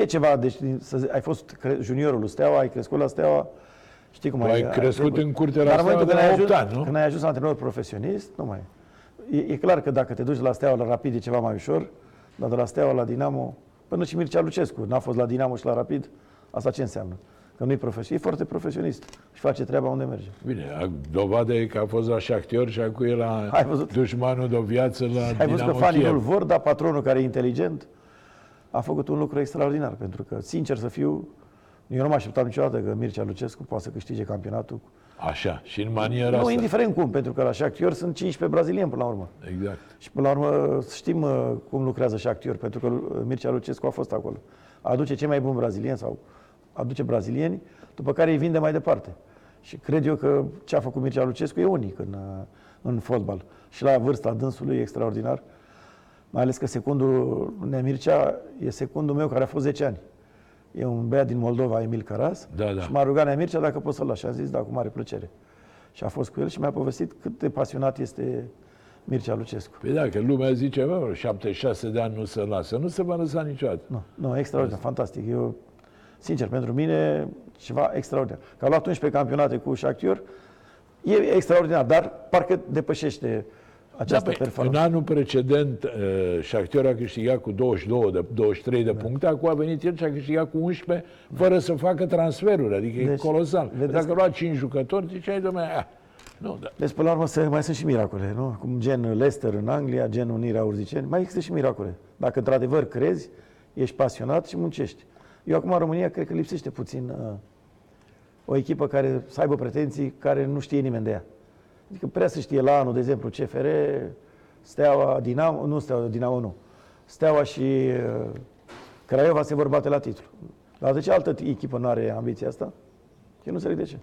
S4: E ceva, deci din- să zi- ai fost cre- juniorul lui Steaua, ai crescut la Steaua, știi cum
S3: Tu ai crescut
S4: trebuie.
S3: în curte la
S4: Dar în
S3: Steaua
S4: momentul
S3: de
S4: când
S3: la
S4: ai ajuns,
S3: 8 ani, nu?
S4: Când ai ajuns antrenor profesionist, nu mai e. E clar că dacă te duci la Steaua, la Rapid e ceva mai ușor, dar de la Steaua la Dinamo, până și Mircea Lucescu, n-a fost la Dinamo și la Rapid, asta ce înseamnă? Că nu e profesionist, e foarte profesionist și face treaba unde merge.
S3: Bine, a- dovada e că a fost la Shakhtyor și acum e la
S4: Ai văzut?
S3: dușmanul de o viață la
S4: Ai văzut că
S3: Dinamo
S4: fanii nu-l
S3: Kiev.
S4: vor, dar patronul care e inteligent a făcut un lucru extraordinar, pentru că, sincer să fiu, eu nu mă așteptam niciodată că Mircea Lucescu poate să câștige campionatul.
S3: Așa, și în maniera
S4: Nu,
S3: asta.
S4: indiferent cum, pentru că la Shakhtar sunt 15 brazilieni până la urmă.
S3: Exact.
S4: Și până la urmă știm uh, cum lucrează Shakhtar, pentru că uh, Mircea Lucescu a fost acolo. Aduce cei mai buni brazilieni sau aduce brazilieni, după care îi vinde mai departe. Și cred eu că ce a făcut Mircea Lucescu e unic în, uh, în fotbal. Și la vârsta dânsului e extraordinar. Mai ales că secundul Nea Mircea e secundul meu care a fost 10 ani. E un băiat din Moldova, Emil Caras.
S3: Da, da.
S4: Și m-a rugat Nea Mircea dacă pot să-l las. Și am zis, da, cu mare plăcere. Și a fost cu el și mi-a povestit cât de pasionat este Mircea Lucescu.
S3: Păi da, că lumea zice, bă, 76 de ani nu se lasă. Nu se va lăsa niciodată.
S4: Nu, nu, extraordinar, fantastic. Eu, sincer, pentru mine, ceva extraordinar. Că a luat 11 campionate cu Shakhtar, e extraordinar, dar parcă depășește această
S3: păi, în
S4: performanță.
S3: anul precedent, uh, Shakhtar a câștigat cu 22, de, 23
S4: Da.
S3: de puncte, acum a venit el și a câștigat cu 11, fără să facă transferuri, adică e
S4: Deci,
S3: colosal.
S4: vedeți
S3: Dacă
S4: că-
S3: lua 5 jucători, ziceai, domnule, ah, nu, da.
S4: Deci, până la urmă, se, mai sunt și miracole, nu? Cum gen Leicester în Anglia, gen Unirea Urziceni, mai există și miracole. Dacă într-adevăr crezi, ești pasionat și muncești. Eu acum în România cred că lipsește puțin uh, o echipă care să aibă pretenții care nu știe nimeni de ea. Adică prea să știe la anul, de exemplu, CFR, Steaua, Dinamo, nu Steaua, Dinamo nu. Steaua și uh, Craiova se vor bate la titlu. Dar de ce altă echipă nu are ambiția asta? Eu nu înțeleg de ce.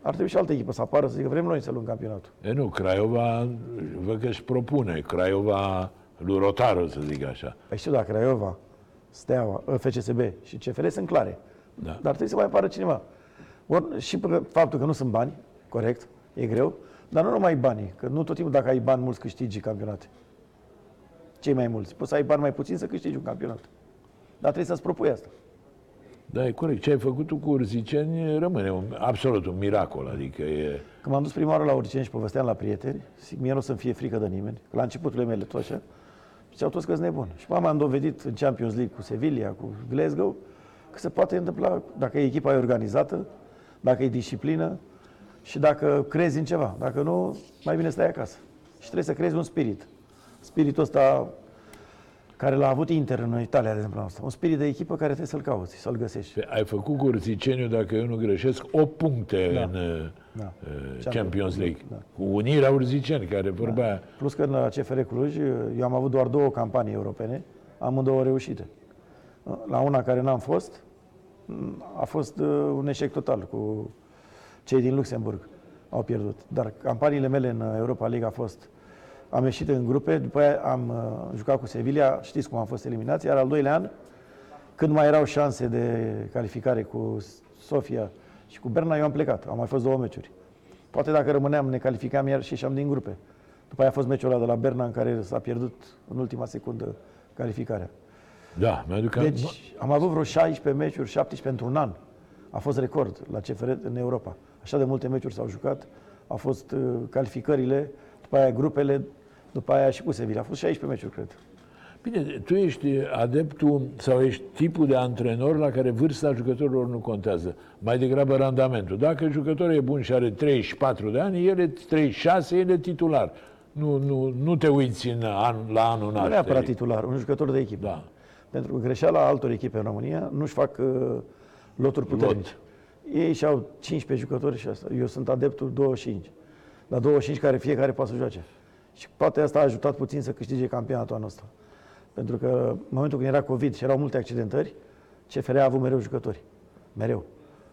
S4: Ar trebui și altă echipă să apară să zică vrem noi să luăm campionatul.
S3: E nu, Craiova, văd că își propune, Craiova lui Rotaru, să zic așa.
S4: Păi știu, dacă Craiova, Steaua, ă, FCSB și CFR sunt clare.
S3: Da.
S4: Dar trebuie să mai apară cineva. Or, și pe faptul că nu sunt bani, corect, e greu, dar nu numai banii, că nu tot timpul dacă ai bani mulți câștigi campionate. Cei mai mulți. Poți să ai bani mai puțin să câștigi un campionat. Dar trebuie să-ți propui asta.
S3: Da, e corect. Ce ai făcut tu cu Urziceni rămâne un, absolut un miracol. Adică e...
S4: Când m-am dus prima oară la Urgeni și povesteam la prieteni, zic, mie nu o să-mi fie frică de nimeni, că la începutul mele tot așa, ziceau toți că sunt nebun. Și mama am dovedit în Champions League cu Sevilla, cu Glasgow, că se poate întâmpla dacă e echipa e organizată, dacă e disciplină și dacă crezi în ceva. Dacă nu, mai bine stai acasă. Și trebuie să crezi un spirit. Spiritul ăsta care l-a avut Inter în Italia, de exemplu, asta. Un spirit de echipă care trebuie să-l cauți, să-l găsești.
S3: Pe- Ai făcut cu Urziceniu, dacă eu nu greșesc, 8 puncte
S4: Da.
S3: în uh,
S4: Da.
S3: uh, Champions League.
S4: Da.
S3: Cu Unirea Urziceni, care vorbea...
S4: Plus că în la CFR Cluj, eu am avut doar două campanii europene, amândouă reușite. La una care n-am fost, a fost uh, un eșec total cu cei din Luxemburg. Au pierdut. Dar campaniile mele în Europa League a fost... Am ieșit în grupe, după aia am uh, jucat cu Sevilla, știți cum am fost eliminați, iar al doilea an, când mai erau șanse de calificare cu Sofia și cu Berna, eu am plecat. Am mai fost două meciuri. Poate dacă rămâneam, ne calificam iar și ieșeam din grupe. După aia a fost meciul ăla de la Berna în care s-a pierdut în ultima secundă calificarea.
S3: Da, mi-aduc am-
S4: Deci am avut vreo 16 meciuri, 17 într-un an. A fost record la CFR în Europa. Așa de multe meciuri s-au jucat. Au fost uh, calificările, după aia grupele, după aia și cu Sevilla. A fost 16 meciuri, cred.
S3: Bine, tu ești adeptul sau ești tipul de antrenor la care vârsta jucătorilor nu contează. Mai degrabă randamentul. Dacă jucătorul e bun și are 34 de ani, el e 36, el e titular. Nu, nu, nu te uiți în an, la anul
S4: Nu
S3: nașterii.
S4: neapărat titular, un jucător de echipă.
S3: Da.
S4: Pentru că greșeala altor echipe în România nu-și fac uh, loturi puternice. Ei și-au 15 jucători și asta. Eu sunt adeptul 25. La 25 care fiecare poate să joace. Și poate asta a ajutat puțin să câștige campionatul anul ăsta. Pentru că în momentul când era COVID și erau multe accidentări, CFR a avut mereu jucători. Mereu.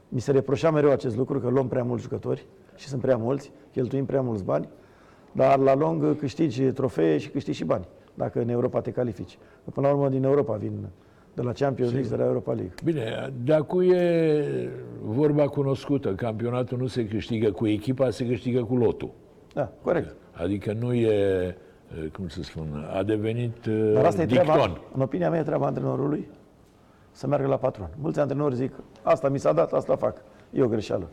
S4: Mi se reproșea mereu acest lucru, că luăm prea mulți jucători și sunt prea mulți, cheltuim prea mulți bani, Dar la lung câștigi trofee și câștigi și bani, dacă în Europa te califici. Că Până la urmă din Europa vin, de la Champions League, de la Europa League.
S3: Bine, de acum e vorba cunoscută. Campionatul nu se câștigă cu echipa, se câștigă cu lotul.
S4: Da, corect.
S3: Adică nu e, cum să spun, a devenit
S4: Dar asta e
S3: dicton.
S4: treaba, în opinia mea, e treaba antrenorului să meargă la patron. Mulți antrenori zic, asta mi s-a dat, asta fac. E o greșeală.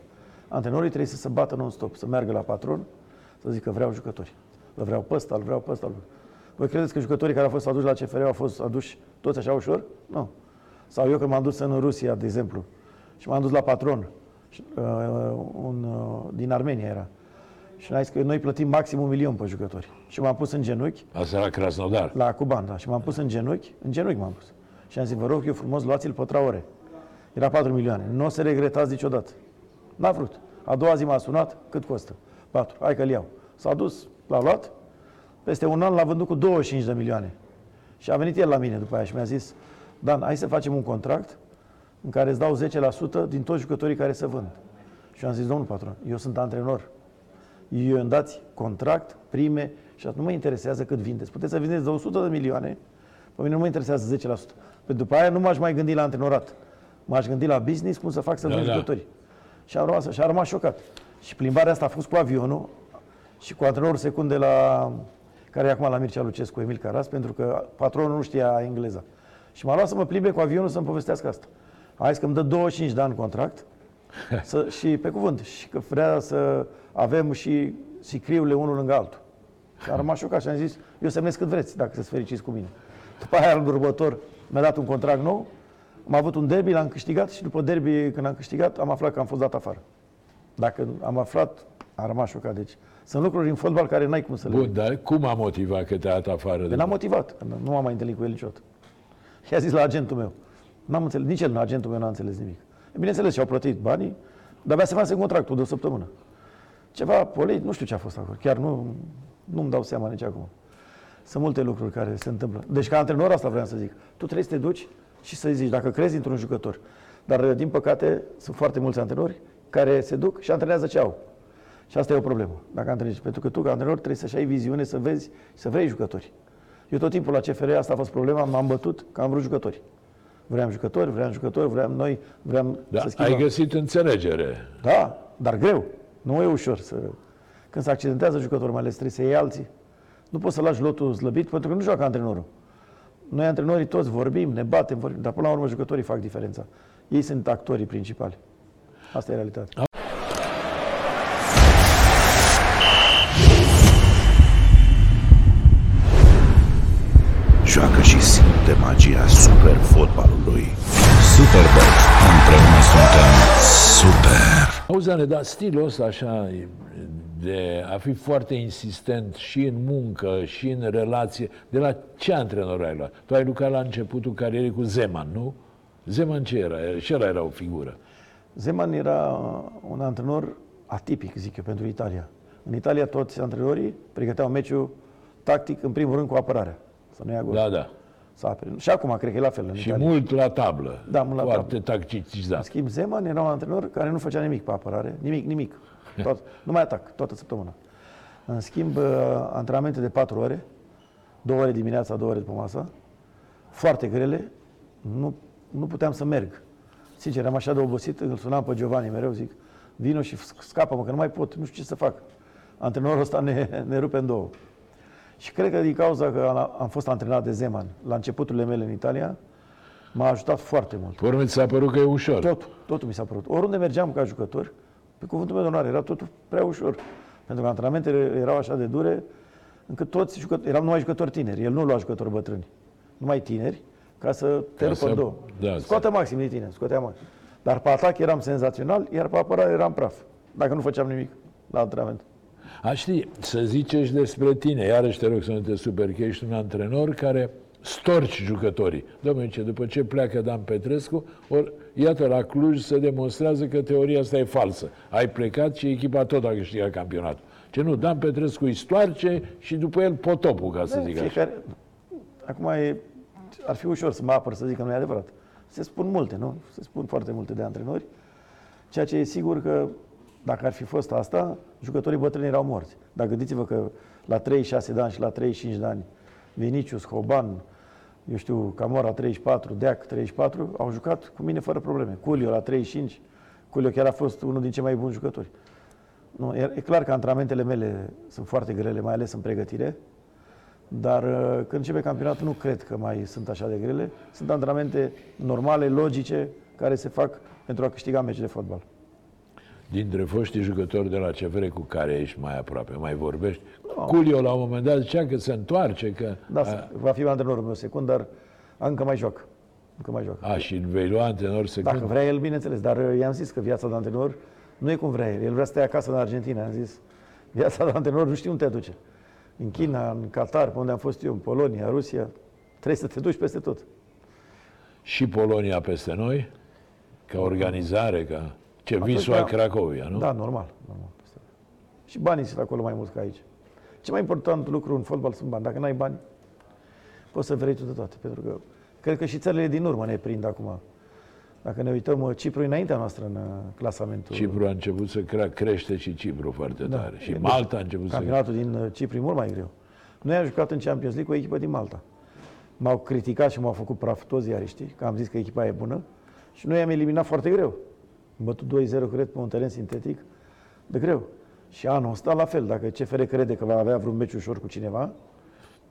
S4: Antrenorii trebuie să se bată non-stop, să meargă la patron, să zică vreau jucători. Îl vreau pe ăsta, îl vreau pe ăsta. îl- Voi credeți că jucătorii care au fost aduși la CFR au fost aduși toți așa ușor? Nu. Sau eu când m-am dus în Rusia, de exemplu, și m-am dus la patron, și, uh, un, uh, din Armenia era, și ne-a zis că noi plătim maxim un milion pe jucători. Și m-am pus în genunchi
S3: Asta la Krasnodar.
S4: la Cuban, da. Și m-am pus în genunchi, în genunchi m-am pus. Și am zis, vă rog eu frumos, luați-l pe Traore. Era 4 milioane. Nu o să regretați niciodată. N-a vrut. A doua zi m-a sunat, cât costă? 4. Hai că-l iau. S-a dus, l-a luat. Peste un an l-a vândut cu 25 de milioane. Și a venit el la mine după aia și mi-a zis, Dan, hai să facem un contract în care îți dau 10% din toți jucătorii care se vând. Și eu am zis, domnul patron, eu sunt antrenor. Eu îmi dați contract, prime și atunci nu mă interesează cât vindeți. Puteți să vindeți de 100 de milioane, pe mine nu mă interesează 10%. Pentru după aia nu m-aș mai gândi la antrenorat. M-aș gândi la business, cum să fac să
S3: Da,
S4: vând
S3: da.
S4: jucători. Și am rămas, și am rămas șocat. Și plimbarea asta a fost cu avionul și cu antrenorul secund de la, care e acum la Mircea Lucescu, Emil Caras, pentru că patronul nu știa engleza. Și m-a luat să mă plimbe cu avionul să-mi povestească asta. A zis că îmi dă 25 de ani contract să, [LAUGHS] și pe cuvânt. Și că vrea să avem și sicriurile unul lângă altul. Și am rămas șocat și am zis, eu semnez cât vreți, dacă sunteți fericiți cu mine. După aia, anul următor, mi-a dat un contract nou, am avut un derby, l-am câștigat și după derby, când am câștigat, am aflat că am fost dat afară. Dacă am aflat, am rămas șocat. Deci, sunt lucruri în fotbal care n-ai cum să le...
S3: Bun, dar cum a motivat că te-a dat afară?
S4: Pe n-am motivat, că nu m-am mai întâlnit cu el niciodată. Și a zis la agentul meu. N-am înțeles, nici el, agentul meu n-a înțeles nimic. E, Bineînțeles, și-au plătit banii, dar abia se face contractul de o săptămână. Ceva polit, nu știu ce a fost acolo, chiar nu, nu-mi dau seama nici acum. Sunt multe lucruri care se întâmplă. Deci ca antrenor asta vreau să zic. Tu trebuie să te duci și să zici dacă crezi într-un jucător. Dar din păcate sunt foarte mulți antrenori care se duc și antrenează ce au. Și asta e o problemă. Dacă antrenezi. Pentru că tu ca antrenor trebuie să-și ai viziune, să vezi și să vrei jucători. Eu tot timpul la CFR asta a fost problema, m-am bătut că am vrut jucători. Vreau jucători, vreau jucători, vreau noi, vreau
S3: Da,
S4: să schimbăm.
S3: ai găsit înțelegere.
S4: Da, dar greu. Nu e ușor să... Când se accidentează jucătorul, mai ales trebuie să iei alții. Nu poți să lași lotul slăbit pentru că nu joacă antrenorul. Noi antrenorii toți vorbim, ne batem, vorbim, dar până la urmă jucătorii fac diferența. Ei sunt actorii principali. Asta e realitatea.
S1: Fotbalului.
S2: Superbox. Împreună suntem super.
S3: Auzi, Ane, dar stilul ăsta așa de a fi foarte insistent și în muncă, și în relație, de la ce antrenor ai luat? Tu ai lucrat la începutul carierei cu Zeman, nu? Zeman ce era? Și ăla era o figură.
S4: Zeman era un antrenor atipic, zic eu, pentru Italia. În Italia toți antrenorii pregăteau meciul tactic, în primul rând, cu apărarea. Să nu ia gol.
S3: Da, da.
S4: Să apere. Și acum cred că e la fel în
S3: Și
S4: Italia.
S3: mult la tablă.
S4: Da, mult la
S3: Foarte
S4: tablă. În
S3: tacticizat.
S4: schimb, Zeman era un antrenor care nu făcea nimic pe apărare, nimic, nimic. [LAUGHS] Tot, numai atac, toată săptămâna. În schimb, uh, antrenamente de 4 ore, două ore dimineața, două ore după masă, foarte grele, nu, nu puteam să merg. Sincer, am așa de obosit, îl sunam pe Giovanni mereu, zic, vino și scapă-mă, că nu mai pot, nu știu ce să fac. Antrenorul ăsta ne, ne rupe în două. Și cred că din cauza că am- am fost antrenat de Zeman la începuturile mele în Italia, m-a ajutat foarte mult.
S3: Pe urmă ți s-a părut că e ușor.
S4: Totul, totul mi s-a părut. Oriunde mergeam ca jucător, pe cuvântul meu de onoare, era totul prea ușor. Pentru că antrenamentele erau așa de dure, încât toți jucători, eram numai jucători tineri. El nu lua jucători bătrâni, numai tineri, ca să te
S3: Ca
S4: rupă
S3: să-
S4: în două.
S3: da,
S4: Scoate maxim din tine, scotea maxim. Dar pe atac eram senzațional, iar pe apărare eram praf. Dacă nu făceam nimic la antrenament.
S3: A știi, să ziceți despre tine, iarăși te rog să nu te super, că ești un antrenor care storci jucătorii. Domnule, ce după ce pleacă Dan Petrescu, or, iată, la Cluj se demonstrează că teoria asta e falsă. Ai plecat și echipa tot a câștigat campionatul. Ce nu, Dan Petrescu îi stoarce și după el potopul, ca să zic așa.
S4: Fiecare... Acum e... ar fi ușor să mă apăr să zic că nu e adevărat. Se spun multe, nu? Se spun foarte multe de antrenori. Ceea ce e sigur că dacă ar fi fost asta, jucătorii bătrâni erau morți. Dar gândiți-vă că la 36 de ani și la 35 de ani, Vinicius, Hoban, eu știu, Camora 34, Deac 34, au jucat cu mine fără probleme. Culio la 35, Culio chiar a fost unul din cei mai buni jucători. Nu, e, e clar că antrenamentele mele sunt foarte grele, mai ales în pregătire, dar uh, când începe campionatul nu cred că mai sunt așa de grele. Sunt antrenamente normale, logice, care se fac pentru a câștiga meci de fotbal.
S3: Dintre foștii jucători de la CFR cu care ești mai aproape, mai vorbești?
S4: Nu.
S3: Culio la un moment dat zicea că se întoarce, că...
S4: Da,
S3: a,
S4: va fi antrenorul meu secund, dar încă mai joc. Încă mai joc.
S3: a, și îl vei lua antrenor secund?
S4: Dacă vrea el, bineînțeles, dar uh, i-am zis că viața de antrenor nu e cum vrea el. El vrea să stea acasă în Argentina. Am zis, viața de antrenor nu știu unde te duce. În China, în Qatar, pe unde am fost eu, în Polonia, Rusia, trebuie să te duci peste tot.
S3: Și Polonia peste noi? Ca organizare, ca... Ce
S4: Atunci,
S3: visul al
S4: da.
S3: Cracovia, nu?
S4: Da, normal. normal. Și banii sunt acolo mai mult ca aici. Cel mai important lucru în fotbal sunt bani. Dacă n-ai bani, poți să vrei tu de toate. Pentru că cred că și țările din urmă ne prind acum. Dacă ne uităm, uh, Cipru e înaintea noastră în uh, clasamentul.
S3: Cipru a început să crea, crește și Cipru foarte
S4: Da.
S3: tare. Și
S4: Deci,
S3: Malta a început să
S4: Campionatul din uh, Cipru e mult mai greu. Noi am jucat în Champions League cu o echipă din Malta. M-au criticat și m-au făcut praf toți ziariștii, că am zis că echipa e bună. Și noi am eliminat foarte greu. Am bătut 2-0, cred, pe un teren sintetic, de greu. Și anul ăsta la fel, dacă CFR crede că va avea vreun meci ușor cu cineva,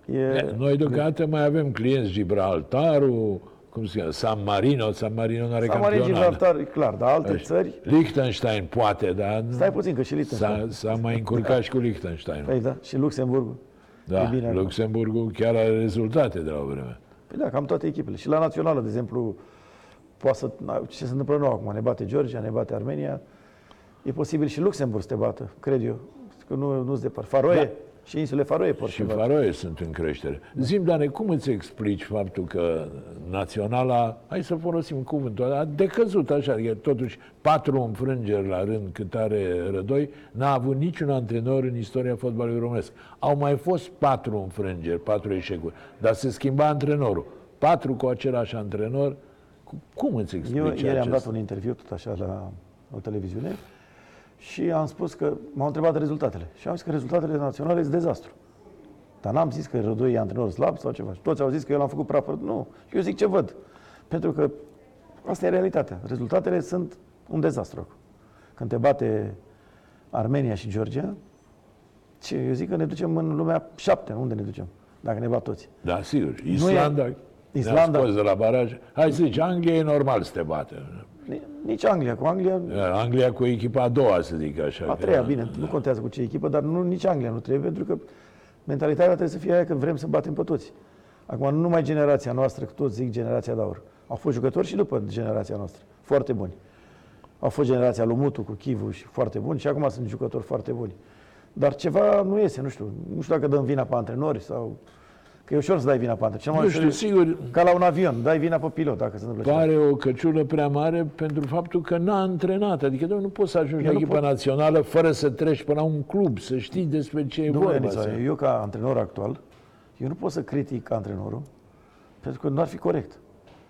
S4: e...
S3: Noi deocamdată mai avem clienți Gibraltarul, cum se cheamă, San Marino, San Marino nu are
S4: San Marin
S3: campionat.
S4: Gibraltar, e clar, dar alte
S3: Ăștia.
S4: țări,
S3: Liechtenstein poate, dar nu-
S4: stai puțin că și
S3: s-a,
S4: Liechtenstein.
S3: s-a mai încurcat și cu Liechtenstein.
S4: Păi da, și Luxemburgul.
S3: Da,
S4: e bine acum.
S3: Luxemburgul chiar are rezultate de la o vreme.
S4: Păi da, cam toate echipele. Și la națională, de exemplu, poate să, na, ce se întâmplă nou acum? Ne bate Georgia, ne bate Armenia. E posibil și Luxemburg să te bată, cred eu. Că nu, nu-ți depart. Faroe
S3: Da.
S4: și insule Faroe pot
S3: Și
S4: să bată.
S3: Faroe sunt în creștere. Zim, Dane, cum îți explici faptul că naționala, hai să folosim cuvântul ăla, a decăzut așa, adică totuși patru înfrângeri la rând cât are Rădoi, n-a avut niciun antrenor în istoria fotbalului românesc. Au mai fost patru înfrângeri, patru eșecuri, dar se schimba antrenorul. Patru cu același antrenor, Cu- cum îți explici
S4: Eu ieri am
S3: acest-
S4: dat un interviu tot așa la o televiziune și am spus că m-au întrebat de rezultatele. Și am zis că rezultatele naționale sunt dezastru. Dar n-am zis că Rădoi e antrenor slab sau ceva. Și toți au zis că eu l-am făcut praf. Nu. Eu zic ce văd. Pentru că asta e realitatea. Rezultatele sunt un dezastru. acum. Când te bate Armenia și Georgia, ce, eu zic că ne ducem în lumea șapte. Unde ne ducem? Dacă ne bat toți.
S3: Da, sigur. Islanda,
S4: e-
S3: Islanda.
S4: Islanda-
S3: ne-a scos de la baraj. Hai să zici, Anglia e normal să te bate.
S4: Ni- Nici Anglia. Cu Anglia
S3: Anglia cu echipa a doua, să zic așa.
S4: A
S3: că-
S4: treia, bine, nu contează cu ce echipă, dar nu, nici Anglia nu trebuie, pentru că mentalitatea trebuie să fie aia că vrem să batem pe toți. Acum, nu numai generația noastră, că toți zic generația de aur. Au fost jucători și după generația noastră, foarte buni. Au fost generația lui Mutu cu Chivu și foarte buni și acum sunt jucători foarte buni. Dar ceva nu iese, nu știu. Nu știu dacă dăm vina pe antrenori sau... Că e ușor să dai vina pe antrenori. Cel mai
S3: Nu
S4: ușor
S3: știu,
S4: e-
S3: sigur,
S4: Ca la un avion, dai vina pe pilot dacă se întâmplă ceva.
S3: pare o căciulă prea mare pentru faptul că n-a antrenat. Adică, domnule, nu poți să ajungi
S4: Eu
S3: la
S4: nu
S3: echipa
S4: pot.
S3: națională fără să treci până la un club, să știi despre ce e
S4: Domnule
S3: vorba.
S4: Nița,
S3: să-
S4: eu ca antrenor actual, eu nu pot să critic antrenorul, pentru că nu ar fi corect.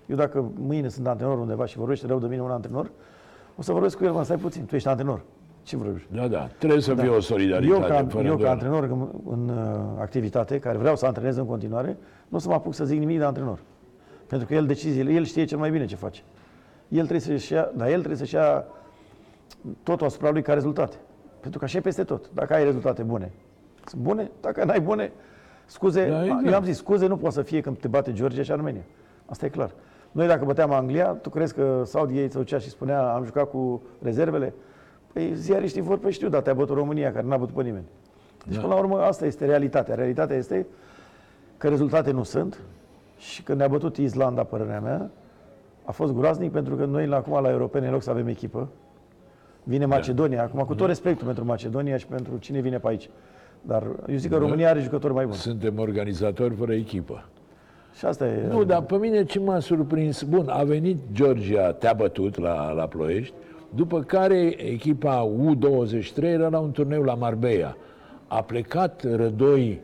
S4: Eu dacă mâine sunt antrenor undeva și vorbește rău de mine un antrenor, o să vorbesc cu el, mă, stai puțin, tu ești antrenor. Ce vorbești?
S3: Da, da. Trebuie să fie o
S4: Eu
S3: solidaritate.
S4: ca,
S3: fără
S4: eu ca
S3: îndoială.
S4: antrenor în, în uh, activitate, care vreau să antrenez în continuare, nu o să mă apuc să zic nimic de antrenor. Pentru că el deciziile, el știe cel mai bine ce face. El trebuie să-și ia, dar el trebuie să-și ia totul asupra lui ca rezultate. Pentru că așa e peste tot. Dacă ai rezultate bune, sunt bune. Dacă n-ai bune, scuze,
S3: Da, exact.
S4: eu am zis, scuze nu poate să fie când te bate Georgia și Armenia. Asta e clar. Noi dacă băteam Anglia, tu crezi că Southgate se ducea și spunea am jucat cu rezervele? Păi ziariștii vor pe știu, dar te-a bătut România, care n-a bătut pe nimeni. Deci
S3: Da.
S4: până la urmă asta este realitatea. Realitatea este că rezultate nu sunt și când ne-a bătut Islanda, părerea mea, a fost groaznic pentru că noi la- acum la europene, în loc să avem echipă, vine
S3: Da.
S4: Macedonia. Acum, cu tot respectul pentru Macedonia și pentru cine vine pe aici. Dar eu zic că
S3: Da.
S4: România are jucători mai buni.
S3: Suntem organizatori fără echipă.
S4: Și asta e.
S3: Nu, dar pe mine ce m-a surprins, bun, a venit Georgia, te-a bătut la, la Ploiești, după care echipa U23 era la un turneu la Marbella. A plecat Rădoi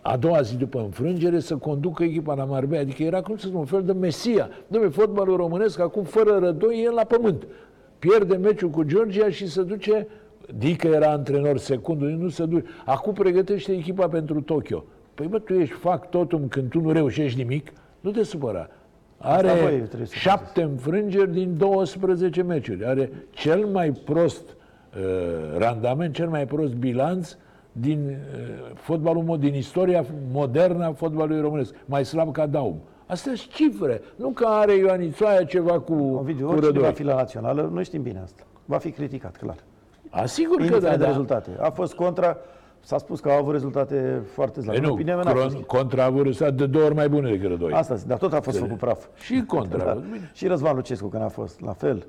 S3: a doua zi după înfrângere să conducă echipa la Marbella. Adică era, cum să spun, un fel de mesia. Dom'le, fotbalul românesc, acum fără Rădoi, e la pământ. Pierde meciul cu Georgia și se duce Dică era antrenor secundul, nu se duce. Acum pregătește echipa pentru Tokyo. Păi bă, tu ești fac totul când tu nu reușești nimic, nu te supăra.
S4: Asta voi
S3: Are
S4: trebuie să
S3: șapte înfrângeri din 12 meciuri. Are cel mai prost uh, randament, cel mai prost bilanț din uh, fotbalul mod, din istoria modernă a fotbalului românesc. Mai slab ca Daum. Astea sunt cifre. Nu că are Ioanițoaia ceva cu,
S4: Ovidiu,
S3: cu
S4: oricine va
S3: Rădoi.
S4: fi la națională, noi știm bine asta. Va fi criticat, clar.
S3: Asigur că
S4: Indiferent
S3: da,
S4: de
S3: da.
S4: rezultate. A fost contra, s-a spus că au avut rezultate foarte slabe.
S3: Păi nu,
S4: Opinia mea n-a fost.
S3: Cron, contra a vrut de două ori mai bune decât Rădoi.
S4: Asta, dar tot a fost făcut praf.
S3: Și contra.
S4: Da.
S3: bine.
S4: Și Răzvan Lucescu când a fost, la fel.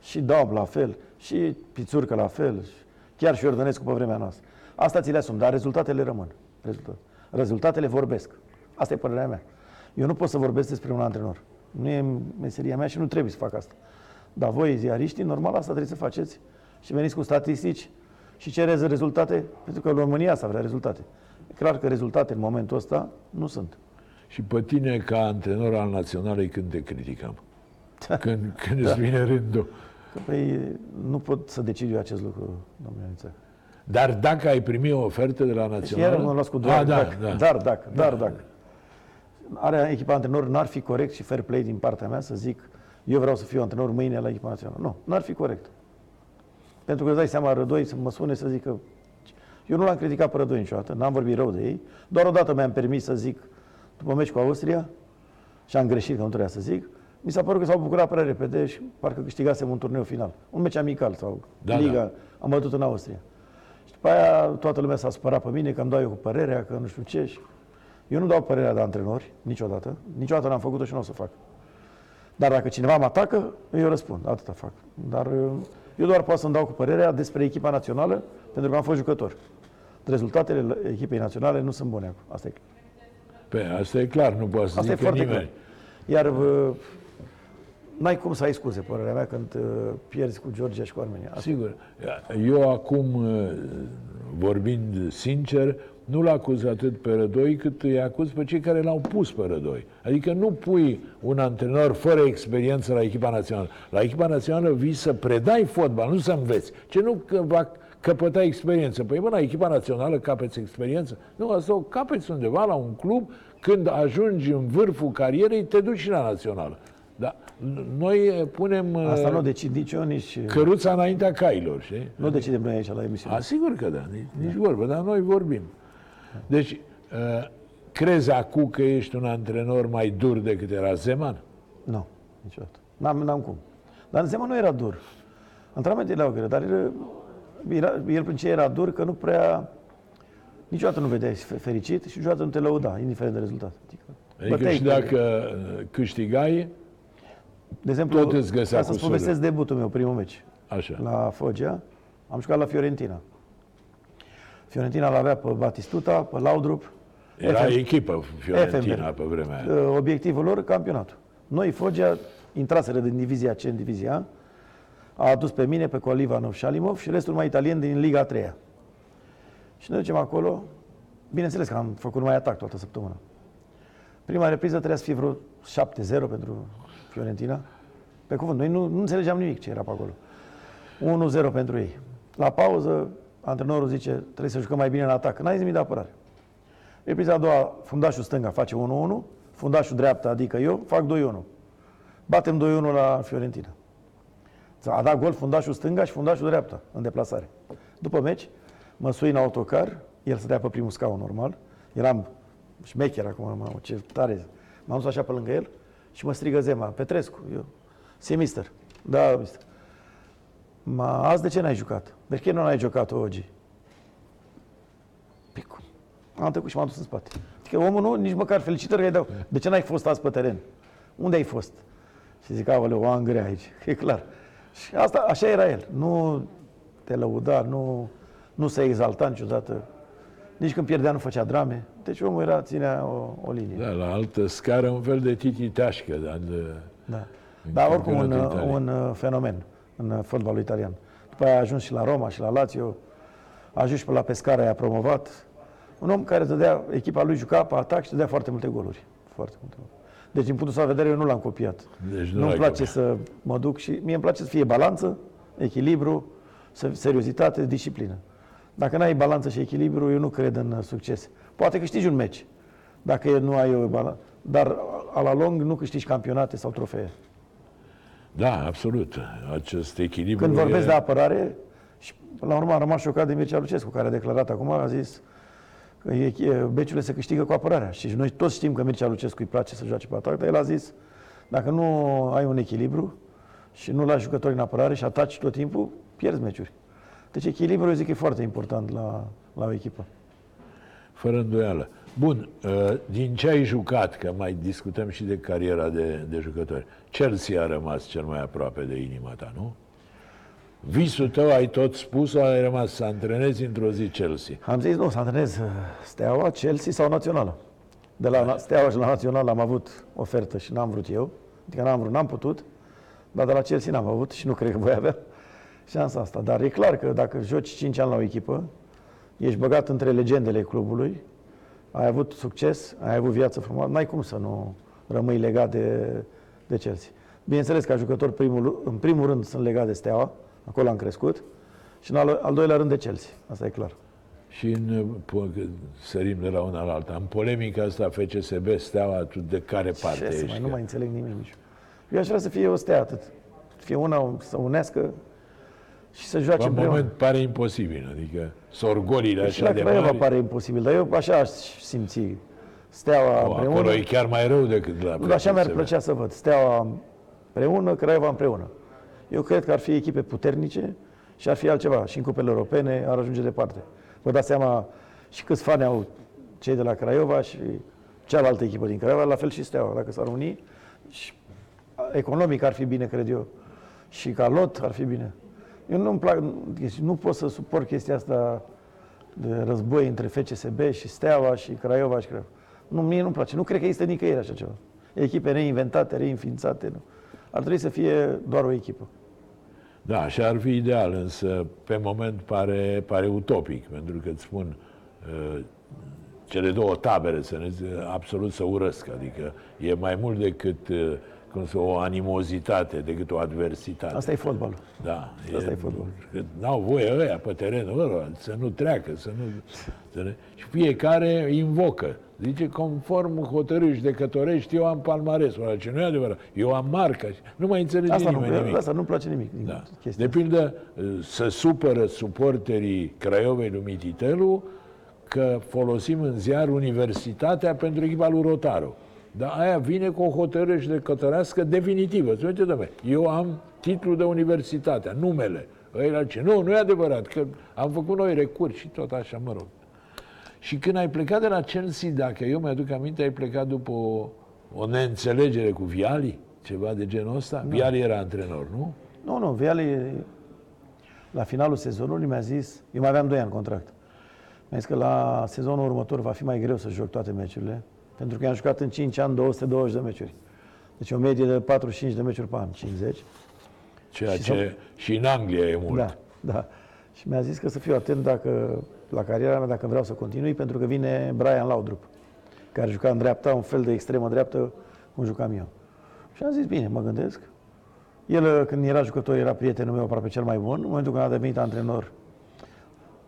S4: Și Daub, la fel. Și Pițurcă, la fel. Și Chiar și Ordănescu pe vremea noastră. Asta ți le asum, dar rezultatele rămân. Rezultat. Rezultatele vorbesc. Asta e părerea mea. Eu nu pot să vorbesc despre un antrenor. Nu e meseria mea și nu trebuie să fac asta. Dar voi, ziariștii, normal asta trebuie să faceți și veniți cu statistici și cereți rezultate, pentru că în România asta vrea rezultate. E clar că rezultate în momentul ăsta nu sunt.
S3: Și pe tine, ca antrenor al naționalei, când te criticăm? Când, când îți vine rândul.
S4: Că, Păi, nu pot să decid eu acest lucru, domnule Aniță.
S3: Dar dacă ai primi o ofertă de la
S4: Și
S3: națională...
S4: iar mă las cu doar,
S3: Ah, da,
S4: dacă,
S3: da.
S4: dar dacă, dar dacă. Are echipa antrenor, n-ar fi corect și fair play din partea mea să zic eu vreau să fiu antrenor mâine la echipa națională. Nu, n-ar fi corect. Pentru că îți dai seama, Rădoi să mă sune să zică eu nu l-am criticat pe Rădoi niciodată, n-am vorbit rău de ei. Doar odată mi-am permis să zic, după meci cu Austria, și am greșit că nu trebuia să zic, mi s-a părut că s-au bucurat prea repede și parcă câștigasem un turneu final. Un meci amical sau
S3: Da,
S4: Liga,
S3: da.
S4: am bătut în Austria. Și după aia toată lumea s-a supărat pe mine că îmi dau eu cu părerea, că nu știu ce. Și Eu nu dau părerea de antrenori, niciodată. Niciodată n-am făcut-o și nu o să fac. Dar dacă cineva mă atacă, eu răspund. Atâta fac. Dar uh, eu doar pot să-mi dau cu părerea despre echipa națională, pentru că am fost jucător. Rezultatele echipei naționale nu sunt bune acum. Asta e clar.
S3: Pe, asta e clar, nu poate să
S4: Asta e
S3: zică
S4: foarte
S3: nimeni.
S4: clar. Iar uh, n-ai cum să ai scuze, părerea mea, când uh, pierzi cu Georgia și cu Armenia. Asta
S3: Sigur. Eu acum, uh, vorbind sincer, nu-l acuz atât pe Rădoi, cât îi acuz pe cei care l-au pus pe Rădoi. Adică nu pui un antrenor fără experiență la echipa națională. La echipa națională vii să predai fotbal, nu să înveți. Ce nu că va căpăta experiență. Păi bă, la echipa națională capeți experiență? Nu, asta o capeți undeva la un club, când ajungi în vârful carierei, te duci și la națională. Da. Noi punem
S4: Asta
S3: uh,
S4: nu decid nici eu, nici...
S3: căruța înaintea cailor, știi?
S4: Nu decidem noi aici la emisiune.
S3: Asigur că da, nici, nici vorbă, dar noi vorbim. Deci, uh, crezi acum că ești un antrenor mai dur decât era Zeman?
S4: Nu, niciodată. N-am, n-am cum. Dar în Zeman nu era dur. Antrenamentele erau grele, dar era, era, el prin ce era dur, că nu prea... Niciodată nu vedeai fe- fericit și niciodată nu te lăuda, indiferent de rezultat. Adică,
S3: Adică
S4: băteai
S3: și
S4: cu-
S3: dacă uh, câștigai,
S4: De exemplu,
S3: tot îți găsea
S4: ca să-ți
S3: cusurile.
S4: povestesc debutul meu, primul meci.
S3: așa.
S4: La Foggia, am jucat la Fiorentina. Fiorentina l-avea pe Batistuta, pe Laudrup.
S3: Era
S4: FM.
S3: echipă Fiorentina
S4: Effenberg.
S3: pe vremea aia.
S4: Uh, Obiectivul lor, campionatul. Noi, Foggia, intraseră din divizia C în divizia A, a adus pe mine, pe Colivanov și Alimov și restul mai italien din Liga a treia. Și ne ducem acolo, bineînțeles că am făcut numai atac toată săptămâna. Prima repriză trebuia să fie vreo 7-0 pentru Fiorentina. Pe cuvânt, noi nu, nu înțelegeam nimic ce era pe acolo. 1-0 pentru ei. La pauză, antrenorul zice, trebuie să jucăm mai bine în atac. N-ai nimic de apărare. Repriza a doua, fundașul stânga face 1-1, fundașul dreapta, adică eu, fac 2-1. Batem 2-1 la Fiorentina. A dat gol fundașul stânga și fundașul dreapta, în deplasare. După meci, mă sui în autocar, el stătea pe primul scaun normal, eram șmecher acum, mamă, ce tare. M-am dus așa pe lângă el și mă strigă Zema, Petrescu, eu, se mister. Da, mister. Ma, azi de ce n-ai jucat? De ce nu n-ai jucat, Ogi? Păi cum? Am trecut și m-am dus în spate. Adică omul nu, nici măcar felicitări că îi dau. De ce n-ai fost azi pe teren? Unde ai fost? Și zic, aoleu, o am grea aici. [LAUGHS] E clar. Și asta, așa era el. Nu te lăuda, nu, nu se exalta niciodată. Nici când pierdea nu făcea drame. Deci omul era, ținea o, o linie.
S3: Da, la altă scară, un fel de titi tașcă, dar de,
S4: Da.
S3: În
S4: Dar oricum un,
S3: campionatul Italiei.
S4: un uh, fenomen în uh, fotbalul italian. După aia a ajuns și la Roma și la Lazio, a ajuns și pe la Pescara, i-a promovat. Un om care dădea, echipa lui juca pe atac și dădea foarte multe goluri. Foarte multe goluri. Deci, din punctul ăsta de vedere, eu nu l-am copiat.
S3: Deci nu
S4: Nu-mi
S3: l-ai
S4: place să mă duc și mie îmi place să fie balanță, echilibru, se- seriozitate, disciplină. Dacă n-ai balanță și echilibru, eu nu cred în uh, succes. Poate câștigi un meci, dacă nu ai o balanță. Dar a la lung nu câștigi campionate sau trofee.
S3: Da, absolut. Acest echilibru
S4: Când vorbesc
S3: e...
S4: de apărare, și până la urmă am rămas șocat de Mircea Lucescu, care a declarat acum, a zis că e, e, beciurile se câștigă cu apărarea. Și noi toți știm că Mircea Lucescu îi place să joace pe atac, dar el a zis, dacă nu ai un echilibru și nu lași jucători în apărare și ataci tot timpul, pierzi meciuri. Deci echilibrul, eu zic, e foarte important la, la o echipă.
S3: Fără îndoială. Bun, uh, din ce ai jucat, că mai discutăm și de cariera de, de jucători, Chelsea a rămas cel mai aproape de inima ta, nu? Visul tău, ai tot spus, ai rămas să antrenezi într-o zi Chelsea.
S4: Am zis, nu, să antrenez uh, Steaua, Chelsea sau Națională. De la Na- Steaua și la Națională am avut ofertă și n-am vrut eu. Adică n-am vrut, n-am putut. Dar de la Chelsea n-am avut și nu cred că voi avea șansa asta. Dar e clar că dacă joci 5 ani la o echipă, ești băgat între legendele clubului, ai avut succes, ai avut viață frumoasă, n-ai cum să nu rămâi legat de, de Chelsea. Bineînțeles, ca jucător, primul, în primul rând sunt legat de Steaua, acolo am crescut, și în al, al doilea rând de Chelsea, asta e clar.
S3: Și în, po- că sărim de la una la alta, în polemica asta FCSB, Steaua, tu de care parte
S4: Ce să
S3: ești?
S4: mai,
S3: Că-
S4: nu mai înțeleg nimic nici. Eu aș vrea să fie o stea atât. Să fie una să unească și să joace
S3: în
S4: împreună.
S3: moment pare imposibil, adică sorgolile
S4: și
S3: așa
S4: la
S3: de
S4: Craiova
S3: mari,
S4: pare imposibil, dar eu așa aș simți steaua
S3: o,
S4: împreună.
S3: acolo e chiar mai rău decât la
S4: Nu, Așa mi-ar
S3: FCSB.
S4: plăcea să văd. Steaua împreună, Craiova împreună. Eu cred că ar fi echipe puternice și ar fi altceva. Și în cupele europene ar ajunge departe. Vă dați seama și câți fani au cei de la Craiova și cealaltă echipă din Craiova, la fel și Steaua. Dacă s-ar uni, și economic ar fi bine, cred eu. Și ca lot ar fi bine. Eu nu-mi plac, deci nu pot să suport chestia asta de război între FCSB și Steaua și Craiova și Craiova. Nu, mie nu-mi place. Nu cred că există nicăieri așa ceva. Echipe reinventate, reinființate. Nu. Ar trebui să fie doar o echipă.
S3: Da, așa ar fi ideal, însă pe moment pare, pare utopic, pentru că îți spun, uh, cele două tabere să ne zi- absolut să urăsc, adică e mai mult decât uh, cum să, o animozitate, decât o adversitate.
S4: Asta e fotbalul.
S3: Da.
S4: Asta e fotbal.
S3: că N-au voie ăia pe terenul ăla să nu treacă, să nu... Să ne... Și fiecare invocă. Zice, conform hotărâri judecătorești, eu am palmaresul ăla, ce nu e adevărat. Eu am marca. și Nu mai înțelege
S4: Asta nu,
S3: nimeni nimic.
S4: asta nu-mi place nimic din
S3: Da.
S4: chestia
S3: De pildă, să supără suporterii Craiovei lui Mititelu că folosim în ziar Universitatea pentru echipa lui Rotaru. Dar aia vine cu o hotărâre judecătorească definitivă. Să uite, dom'le, eu am titlul de universitate, numele. Ăia ce? Nu, nu e adevărat, că am făcut noi recurs și tot așa, mă rog. Și când ai plecat de la Chelsea, dacă eu mi-aduc aminte, ai plecat după o, o neînțelegere cu Viali? Ceva de genul ăsta? Viali era antrenor, nu?
S4: Nu, nu, Viali, la finalul sezonului mi-a zis, eu mai aveam 2 ani contract, mi-a zis că la sezonul următor va fi mai greu să joc toate meciurile, pentru că am jucat în 5 ani 220 de meciuri. Deci o medie de 45 de meciuri pe an, 50.
S3: Ceea
S4: Și
S3: ce și în Anglia e mult.
S4: Da, da. Și mi-a zis că să fiu atent dacă, la cariera mea, dacă vreau să continui, pentru că vine Brian Laudrup, care juca în dreapta, un fel de extremă dreaptă, cum jucam eu. Și am zis, bine, mă gândesc. El, când era jucător, era prietenul meu aproape cel mai bun. În momentul când a devenit antrenor,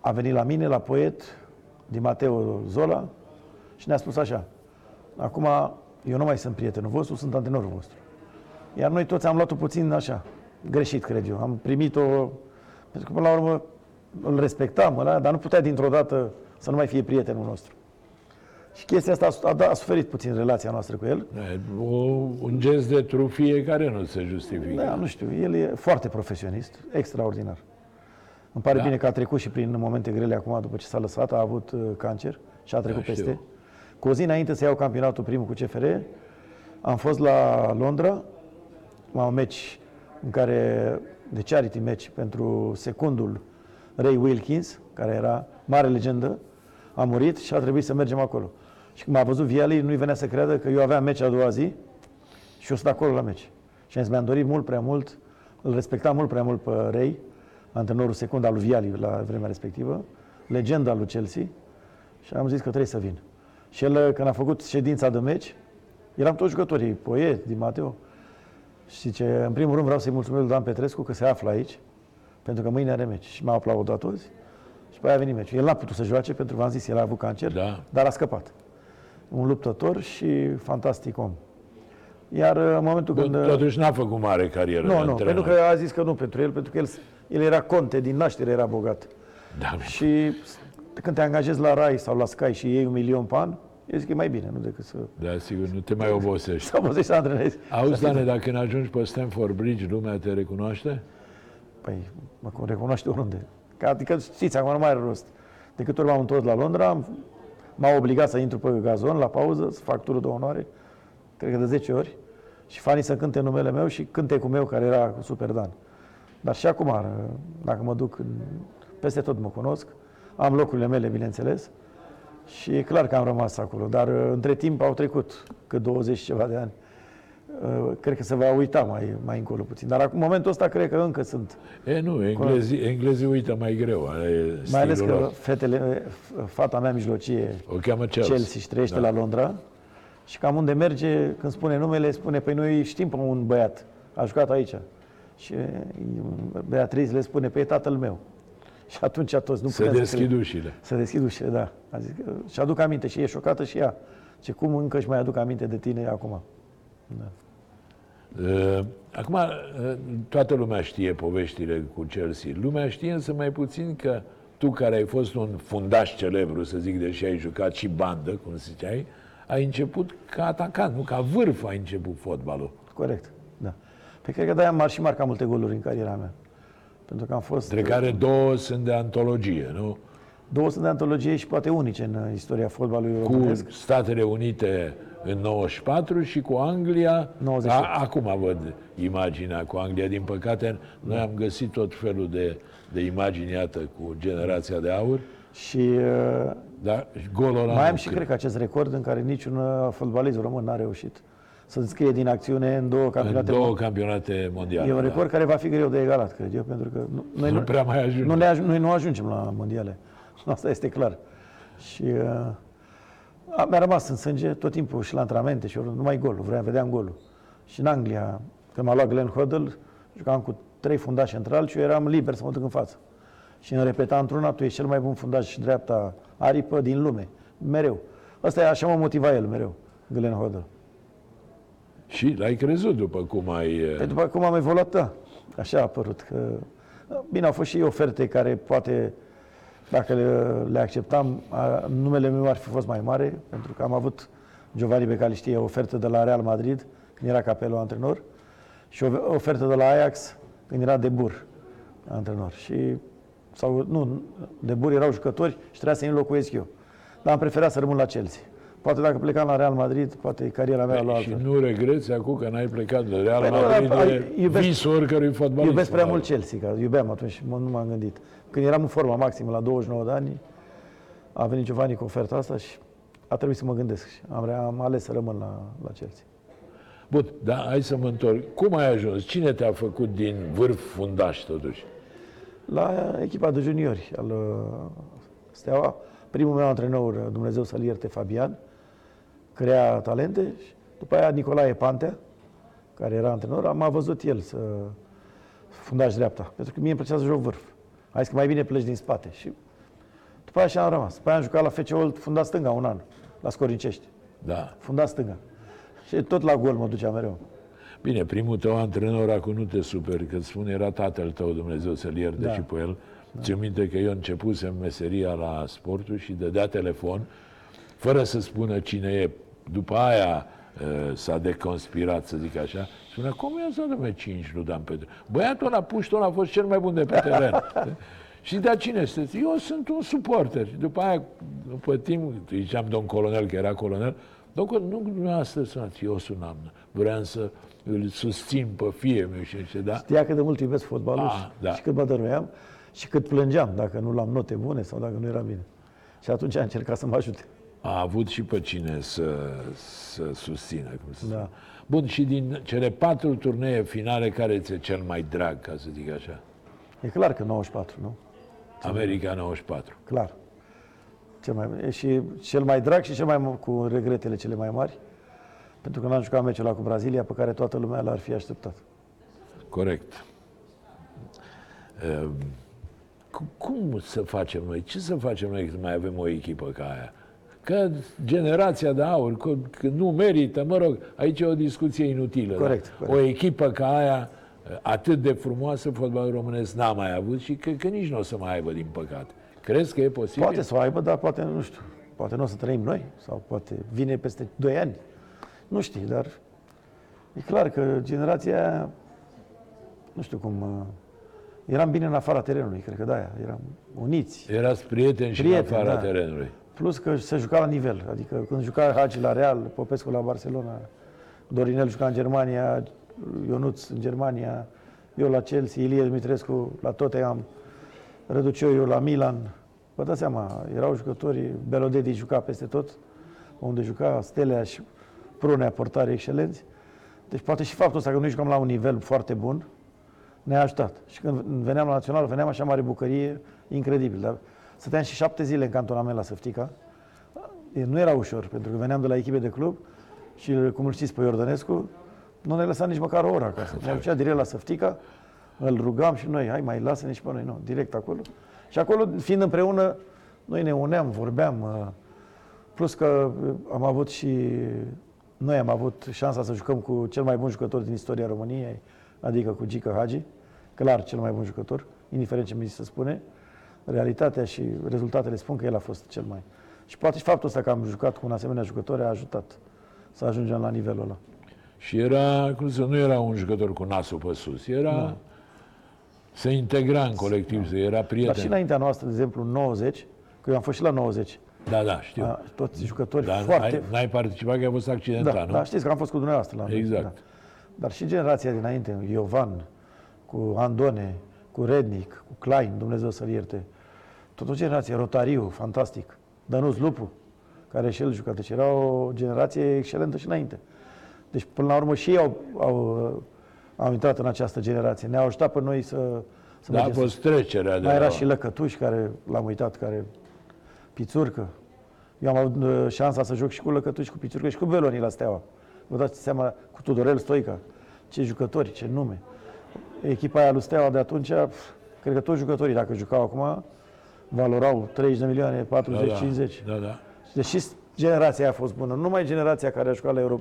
S4: a venit la mine, la poet, din Mateo Zola, și ne-a spus așa, acum eu nu mai sunt prietenul vostru, sunt antrenorul vostru. Iar noi toți am luat-o puțin așa, greșit, cred eu. Am primit-o, pentru că până la urmă îl respectam, ăla, dar nu putea dintr-o dată să nu mai fie prietenul nostru. Și chestia asta a, a, a suferit puțin relația noastră cu el.
S3: Da, O, un gest de trufie care nu se justifică.
S4: Da, nu știu, el e foarte profesionist, extraordinar. Îmi pare
S3: Da.
S4: bine că a trecut și prin momente grele acum, după ce s-a lăsat, a avut uh, cancer și a trecut
S3: Da, știu.
S4: peste. Cu o zi înainte să iau campionatul primul cu CFR, am fost la Londra, la un meci în care, de charity match pentru secundul Ray Wilkins, care era mare legendă, a murit și a trebuit să mergem acolo. Și când m-a văzut Viali, nu-i venea să creadă că eu aveam meci a doua zi și eu sunt acolo la meci. Și am zis, mi-am dorit mult prea mult, îl respectam mult prea mult pe Ray, antrenorul secund al lui Viali la vremea respectivă, legenda lui Chelsea, și am zis că trebuie să vin. Și el, când a făcut ședința de meci, eram toți jucătorii, Poet, Di Mateo, și zice, în primul rând vreau să-i mulțumesc lui Dan Petrescu că se află aici, pentru că mâine are meci. Și m-a aplaudat toți și pe aia a venit meciul. El n-a putut să joace pentru că v-am zis, el a avut cancer,
S3: Da.
S4: dar a scăpat. Un luptător și fantastic om. Iar în momentul
S3: Bun,
S4: când...
S3: totuși n-a făcut mare carieră
S4: Nu,
S3: de
S4: nu,
S3: antrenor.
S4: pentru că a zis că nu pentru el, pentru că el, el era conte, din naștere era bogat.
S3: Da,
S4: Și când te angajezi la Rai sau la Sky și iei un milion pe an, eu zic că e mai bine, nu decât să,
S3: da, sigur, nu te mai obosești. [LAUGHS]
S4: să obosești să antrenezi.
S3: Auzi, Dane, dacă când ajungi pe Stanford Bridge, lumea te recunoaște?
S4: Păi, mă recunoaște oriunde. Că, adică, știți, acum nu mai are rost. De câte ori m-am întors la Londra, am- m-au obligat să intru pe gazon, la pauză, să fac turul de onoare, cred că de 10 ori, și fanii să cânte numele meu și cântecul meu, care era cu Super Dan. Dar și acum, dacă mă duc, în, peste tot mă cunosc, am locurile mele, bineînțeles, și e clar că am rămas acolo. Dar între timp au trecut cât 20 și ceva de ani. Uh, Cred că se va uita mai, mai încolo puțin. Dar acum, în momentul ăsta, cred că încă sunt
S3: E, nu, englezii, englezii uită mai greu. E
S4: Mai ales
S3: stilul
S4: că
S3: lor.
S4: fetele, fata mea mijlocie,
S3: O cheamă Chelsea.
S4: Chelsea, și trăiește
S3: Da.
S4: la Londra. Și cam unde merge, când spune numele, spune, păi noi știm pe un băiat, a jucat aici. Și Beatriz le spune, pe tatăl meu. [LAUGHS] Și atunci toți nu
S3: Se
S4: putem
S3: deschid
S4: să
S3: ușile.
S4: Să deschid ușile, da. A zis, că- și aduc aminte și e șocată și ea. Ce cum încă își mai aduc aminte de tine acum.
S3: Uh, Acum, uh, toată lumea știe poveștile cu Chelsea. Lumea știe însă mai puțin că tu, care ai fost un fundaș celebru, să zic, deși ai jucat și bandă, cum ziceai, ai început ca atacant, nu ca vârf ai început fotbalul.
S4: Corect, da. Pe cred că de-aia am și marcat multe goluri în cariera mea. Pentru că am fost...
S3: Între care două sunt de antologie, nu?
S4: Două sunt de antologie și poate unice în uh, istoria fotbalului
S3: Cu
S4: românesc.
S3: Statele Unite în 94 și cu Anglia.
S4: 98.
S3: A, acum văd imaginea cu Anglia. Din păcate, noi am găsit tot felul de, de imagini, iată, cu generația de aur.
S4: Și uh,
S3: Da, și golul ăla
S4: mai
S3: nu
S4: am și cred că acest record în care niciun uh, fotbalist român n-a reușit să înscrie din acțiune în două
S3: în
S4: campionate.
S3: două campionate mondiale.
S4: E un
S3: da.
S4: record care va fi greu de egalat, cred eu, pentru că nu, noi,
S3: Nu
S4: nu,
S3: prea mai ajunge.
S4: nu ne aj- noi nu ajungem la mondiale. [LAUGHS] Asta este clar. Și uh, a, mi-a rămas în sânge tot timpul și la antrenamente și oriunde, numai golul, vreau, vedeam golul. Și în Anglia, când m-a luat Glenn Hoddle, jucam cu trei fundași centrali și eu eram liber să mă duc în față. Și îmi repeta într-una, tu ești cel mai bun fundaș și dreapta aripă din lume. Mereu. Asta e așa mă motiva el mereu, Glenn Hoddle.
S3: Și l-ai crezut după cum ai... eh,
S4: Pe după cum am evoluat, da. Așa a apărut. Că... Bine, au fost și oferte care poate, dacă le, le acceptam, a, numele meu ar fi fost mai mare, pentru că am avut, Giovanni Becali știe, o ofertă de la Real Madrid, când era capelul antrenor, și o ofertă de la Ajax, când era de bur antrenor. Și, sau, nu, de bur erau jucători și trebuia să-i înlocuiesc eu. Dar am preferat să rămân la Chelsea. Poate dacă plecam la Real Madrid, poate cariera mea lua
S3: și
S4: altfel.
S3: nu regreți acum că n-ai plecat de Real
S4: Păi nu,
S3: Madrid,
S4: dar-
S3: e
S4: iubesc-
S3: visul oricărui fotbalist.
S4: Iubesc prea
S3: probabil.
S4: mult Chelsea, că iubeam atunci, mă, nu m-am gândit. Când eram în forma maximă, la 29 de ani, a venit Giovanni cu oferta asta și a trebuit să mă gândesc. Și Am, rea- am ales să rămân la, la Chelsea.
S3: Bun, dar hai să mă întorc. Cum ai ajuns? Cine te-a făcut din vârf fundaș, totuși?
S4: La echipa de juniori al uh, Steaua, primul meu antrenor, uh, Dumnezeu să-l ierte, Fabian, crea talente și după aia Nicolae Pantea, care era antrenor, m-a văzut el să fundaș dreapta, pentru că mie îmi plăcea să joc vârf. A zis că mai bine pleci din spate și după aia așa am rămas. După aia am jucat la FC Old, fundat stânga un an, la Scorincești,
S3: Da.
S4: fundat stânga. Și tot la gol mă ducea mereu.
S3: Bine, primul tău antrenor, acum nu te superi, că îți spune, era tatăl tău, Dumnezeu să-l ierte
S4: Da.
S3: și pe el. Da. Ți-o minte că eu începusem meseria la sportul și dădea telefon, fără să spună cine e. După aia uh, s-a deconspirat, să zic așa. Spunea, cum i-a să dăm 5 nu Dan Petru? Băiatul ăla, puștul ăla a fost cel mai bun de pe teren. și de cine sunteți? Eu sunt un suporter. Și după aia, după timp, ziceam domn colonel, că era colonel, domn colonel, nu dumneavoastră sunați, eu sunam. Vreau să îl susțin pe fie meu și ce, da?
S4: Știa cât de mult iubesc fotbalul
S3: Ah,
S4: și,
S3: da.
S4: și cât mă dăruiam și cât plângeam dacă nu l-am note bune sau dacă nu era bine. Și atunci a încercat să mă ajute.
S3: A avut și pe cine să, să susțină, cum să
S4: Da.
S3: spun. Bun, și din cele patru turnee finale, care ți-e cel mai drag, ca să zic așa?
S4: E clar că 94, nu?
S3: America 94.
S4: Clar. Cel mai, e și cel mai drag și cel mai cu regretele cele mai mari. Pentru că n-am jucat meciul ăla cu Brazilia pe care toată lumea l-ar fi așteptat.
S3: Corect. Uh, cu- cum să facem noi? Ce să facem noi să mai avem o echipă ca aia? Că generația de aur, că, că nu merită, mă rog, aici e o discuție inutilă.
S4: Corect,
S3: da?
S4: corect.
S3: O echipă ca aia, uh, atât de frumoasă, fotbalul românesc n-a mai avut și că, că nici nu o să mai aibă, din păcate. Crezi că e posibil?
S4: Poate să o aibă, dar poate, nu știu, poate nu o să trăim noi, sau poate vine peste 2 ani. Nu știi, dar e clar că generația aia, nu știu cum, uh, eram bine în afara terenului, cred că de-aia, eram uniți.
S3: Erați prieteni și
S4: Prieteni,
S3: în afara
S4: da.
S3: terenului.
S4: Plus că se juca la nivel, adică când juca Hagi la Real, Popescu la Barcelona, Dorinel juca în Germania, Ionuț în Germania, eu la Chelsea, Ilie Dumitrescu la Tottenham, Răducioiu la Milan. Vă dați seama, erau jucători, Belodedi juca peste tot, unde juca Stelea și Prunea, portare excelenți. Deci poate și faptul ăsta că noi jucam la un nivel foarte bun ne-a ajutat. Și când veneam la Național, veneam așa mare bucărie, incredibil. Dar stăteam și șapte zile în cantonament la Săftica. E, Nu era ușor, pentru că veneam de la echipe de club și, cum îl știți pe Iordănescu, nu ne lăsa nici măcar o oră acasă. Ne ducea direct la Săftica, îl rugam și noi, hai mai lasă nici pe noi, nu, direct acolo. Și acolo, fiind împreună, noi ne uneam, vorbeam, uh, plus că uh, am avut și, noi am avut șansa să jucăm cu cel mai bun jucător din istoria României, adică cu Gica Hagi, clar cel mai bun jucător, indiferent ce mi se spune. Realitatea și rezultatele spun că el a fost cel mai. Și poate și faptul ăsta că am jucat cu un asemenea jucător a ajutat să ajungem la nivelul ăla.
S3: Și era, cum să nu era un jucător cu nasul pe sus, era... Se integra în colectiv, se era
S4: Dar și
S3: prieten.
S4: înaintea noastră, de exemplu, în 90, că eu am fost și la 90,
S3: Da, da, știu.
S4: a, toți jucători
S3: Dar
S4: foarte...
S3: n-ai, n-ai participat că a fost accidentat,
S4: da,
S3: nu?
S4: da, știți că am fost cu dumneavoastră la
S3: Exact.
S4: Da. Dar și generația dinainte, Iovan, cu Andone, cu Rednic, cu Klein, Dumnezeu să-l ierte. Tot o generație, Rotariu, fantastic. Dănuț Lupu, care și el juca. Deci era o generație excelentă și înainte. Deci, până la urmă, și ei au, au, au intrat în această generație. Ne-au ajutat pe noi să, să
S3: Da, a
S4: mergem
S3: fost trecerea de
S4: mai era
S3: la...
S4: și Lăcătuș, care l-am uitat, care Pițurcă. Eu am avut uh, șansa să joc și cu Lăcătuș, cu Pițurcă și cu Beloni la Steaua. Vă dați seama, cu Tudorel Stoica. Ce jucători, ce nume. Echipa aia lui Steaua de atunci, pf, cred că toți jucătorii, dacă jucau acum, valorau 30 de milioane, 40,
S3: da,
S4: 50.
S3: Da, da.
S4: Deci și generația aia a fost bună. Nu numai generația care a jucat la Euro,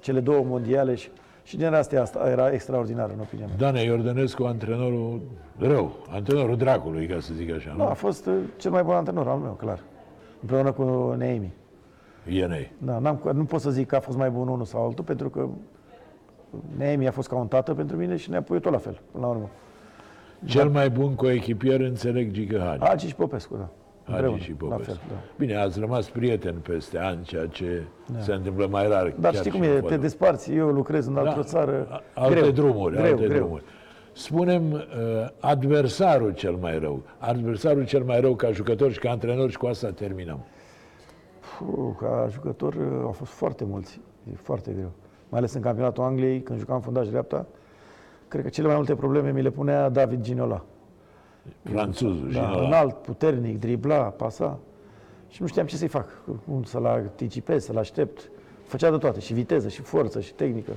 S4: cele două mondiale și, și generația asta era extraordinară, în opinia mea.
S3: Dane Iordănescu, antrenorul rău, antrenorul dracului, ca să zic așa,
S4: Da, a
S3: nu?
S4: fost uh, cel mai bun antrenor al meu, clar. Împreună cu Neemi.
S3: Ienei.
S4: Da, n-am, nu pot să zic că a fost mai bun unul sau altul, pentru că Neemi a fost ca un tată pentru mine și ne-a pus tot la fel, până la urmă.
S3: Cel mai bun coechipier, înțeleg, Gică Hagi.
S4: Agi și Popescu, da. Împreună,
S3: Hagi și
S4: La
S3: Popescu.
S4: fel, da.
S3: Bine, ați rămas prieteni peste ani, ceea ce se întâmplă mai rar.
S4: Dar
S3: chiar
S4: știi cum
S3: și în
S4: e, te
S3: fotbal.
S4: desparți, eu lucrez în altă
S3: Da,
S4: țară.
S3: a- alte
S4: greu,
S3: drumuri,
S4: greu,
S3: alte
S4: greu.
S3: drumuri. Spunem uh, adversarul cel mai rău. Adversarul cel mai rău ca jucător și ca antrenor și cu asta terminăm.
S4: Puh, ca jucător uh, au fost foarte mulți, e foarte greu. Mai ales în campionatul Angliei, când jucam fundaș dreapta, cred că cele mai multe probleme mi le punea David Ginola.
S3: Franțuzul,
S4: Da,
S3: da,
S4: înalt, puternic, dribla, pasa. Și nu știam ce să-i fac. Cum să-l anticipez, să-l aștept. Făcea de toate, și viteză, și forță, și tehnică.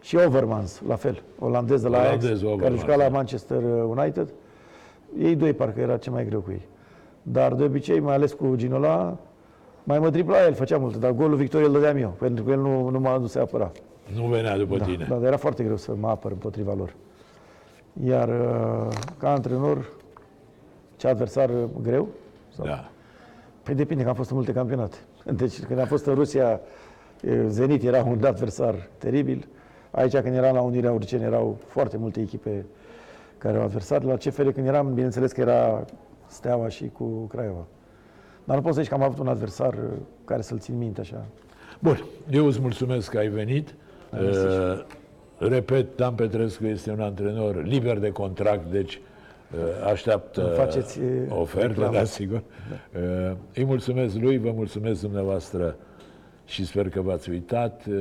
S4: Și Overmans, la fel, olandez de la Ajax,
S3: Olandez,
S4: care
S3: Overmans,
S4: juca la
S3: da.
S4: Manchester United. Ei doi parcă era ce mai greu cu ei. Dar de obicei, mai ales cu Ginola, mai mă dribla el, făcea multe, dar golul victoriei îl dădeam eu, pentru că el nu, nu m-a adus să apăra.
S3: Nu venea după
S4: Da,
S3: tine.
S4: da, dar era foarte greu să mă apăr împotriva lor. Iar uh, ca antrenor, ce adversar uh, greu? Sau?
S3: Da.
S4: Păi depinde, că am fost în multe campionate. [LAUGHS] Deci când am fost în Rusia, e, Zenit era un adversar teribil. Aici când eram la Unirea Urgeni erau foarte multe echipe care au adversari. La CFR când eram, bineînțeles că era Steaua și cu Craiova. Dar nu pot să zici că am avut un adversar uh, care să-l țin minte așa.
S3: Bun, eu îți mulțumesc că ai venit. Uh, repet, Dan Petrescu este un antrenor liber de contract, deci uh, așteaptă
S4: Îmi faceți, uh,
S3: oferte,
S4: reclamă.
S3: da, sigur. Uh, îi mulțumesc lui, vă mulțumesc dumneavoastră și sper că v-ați uitat. Uh,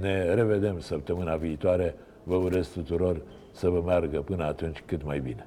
S3: ne revedem săptămâna viitoare. Vă urez tuturor să vă meargă până atunci cât mai bine.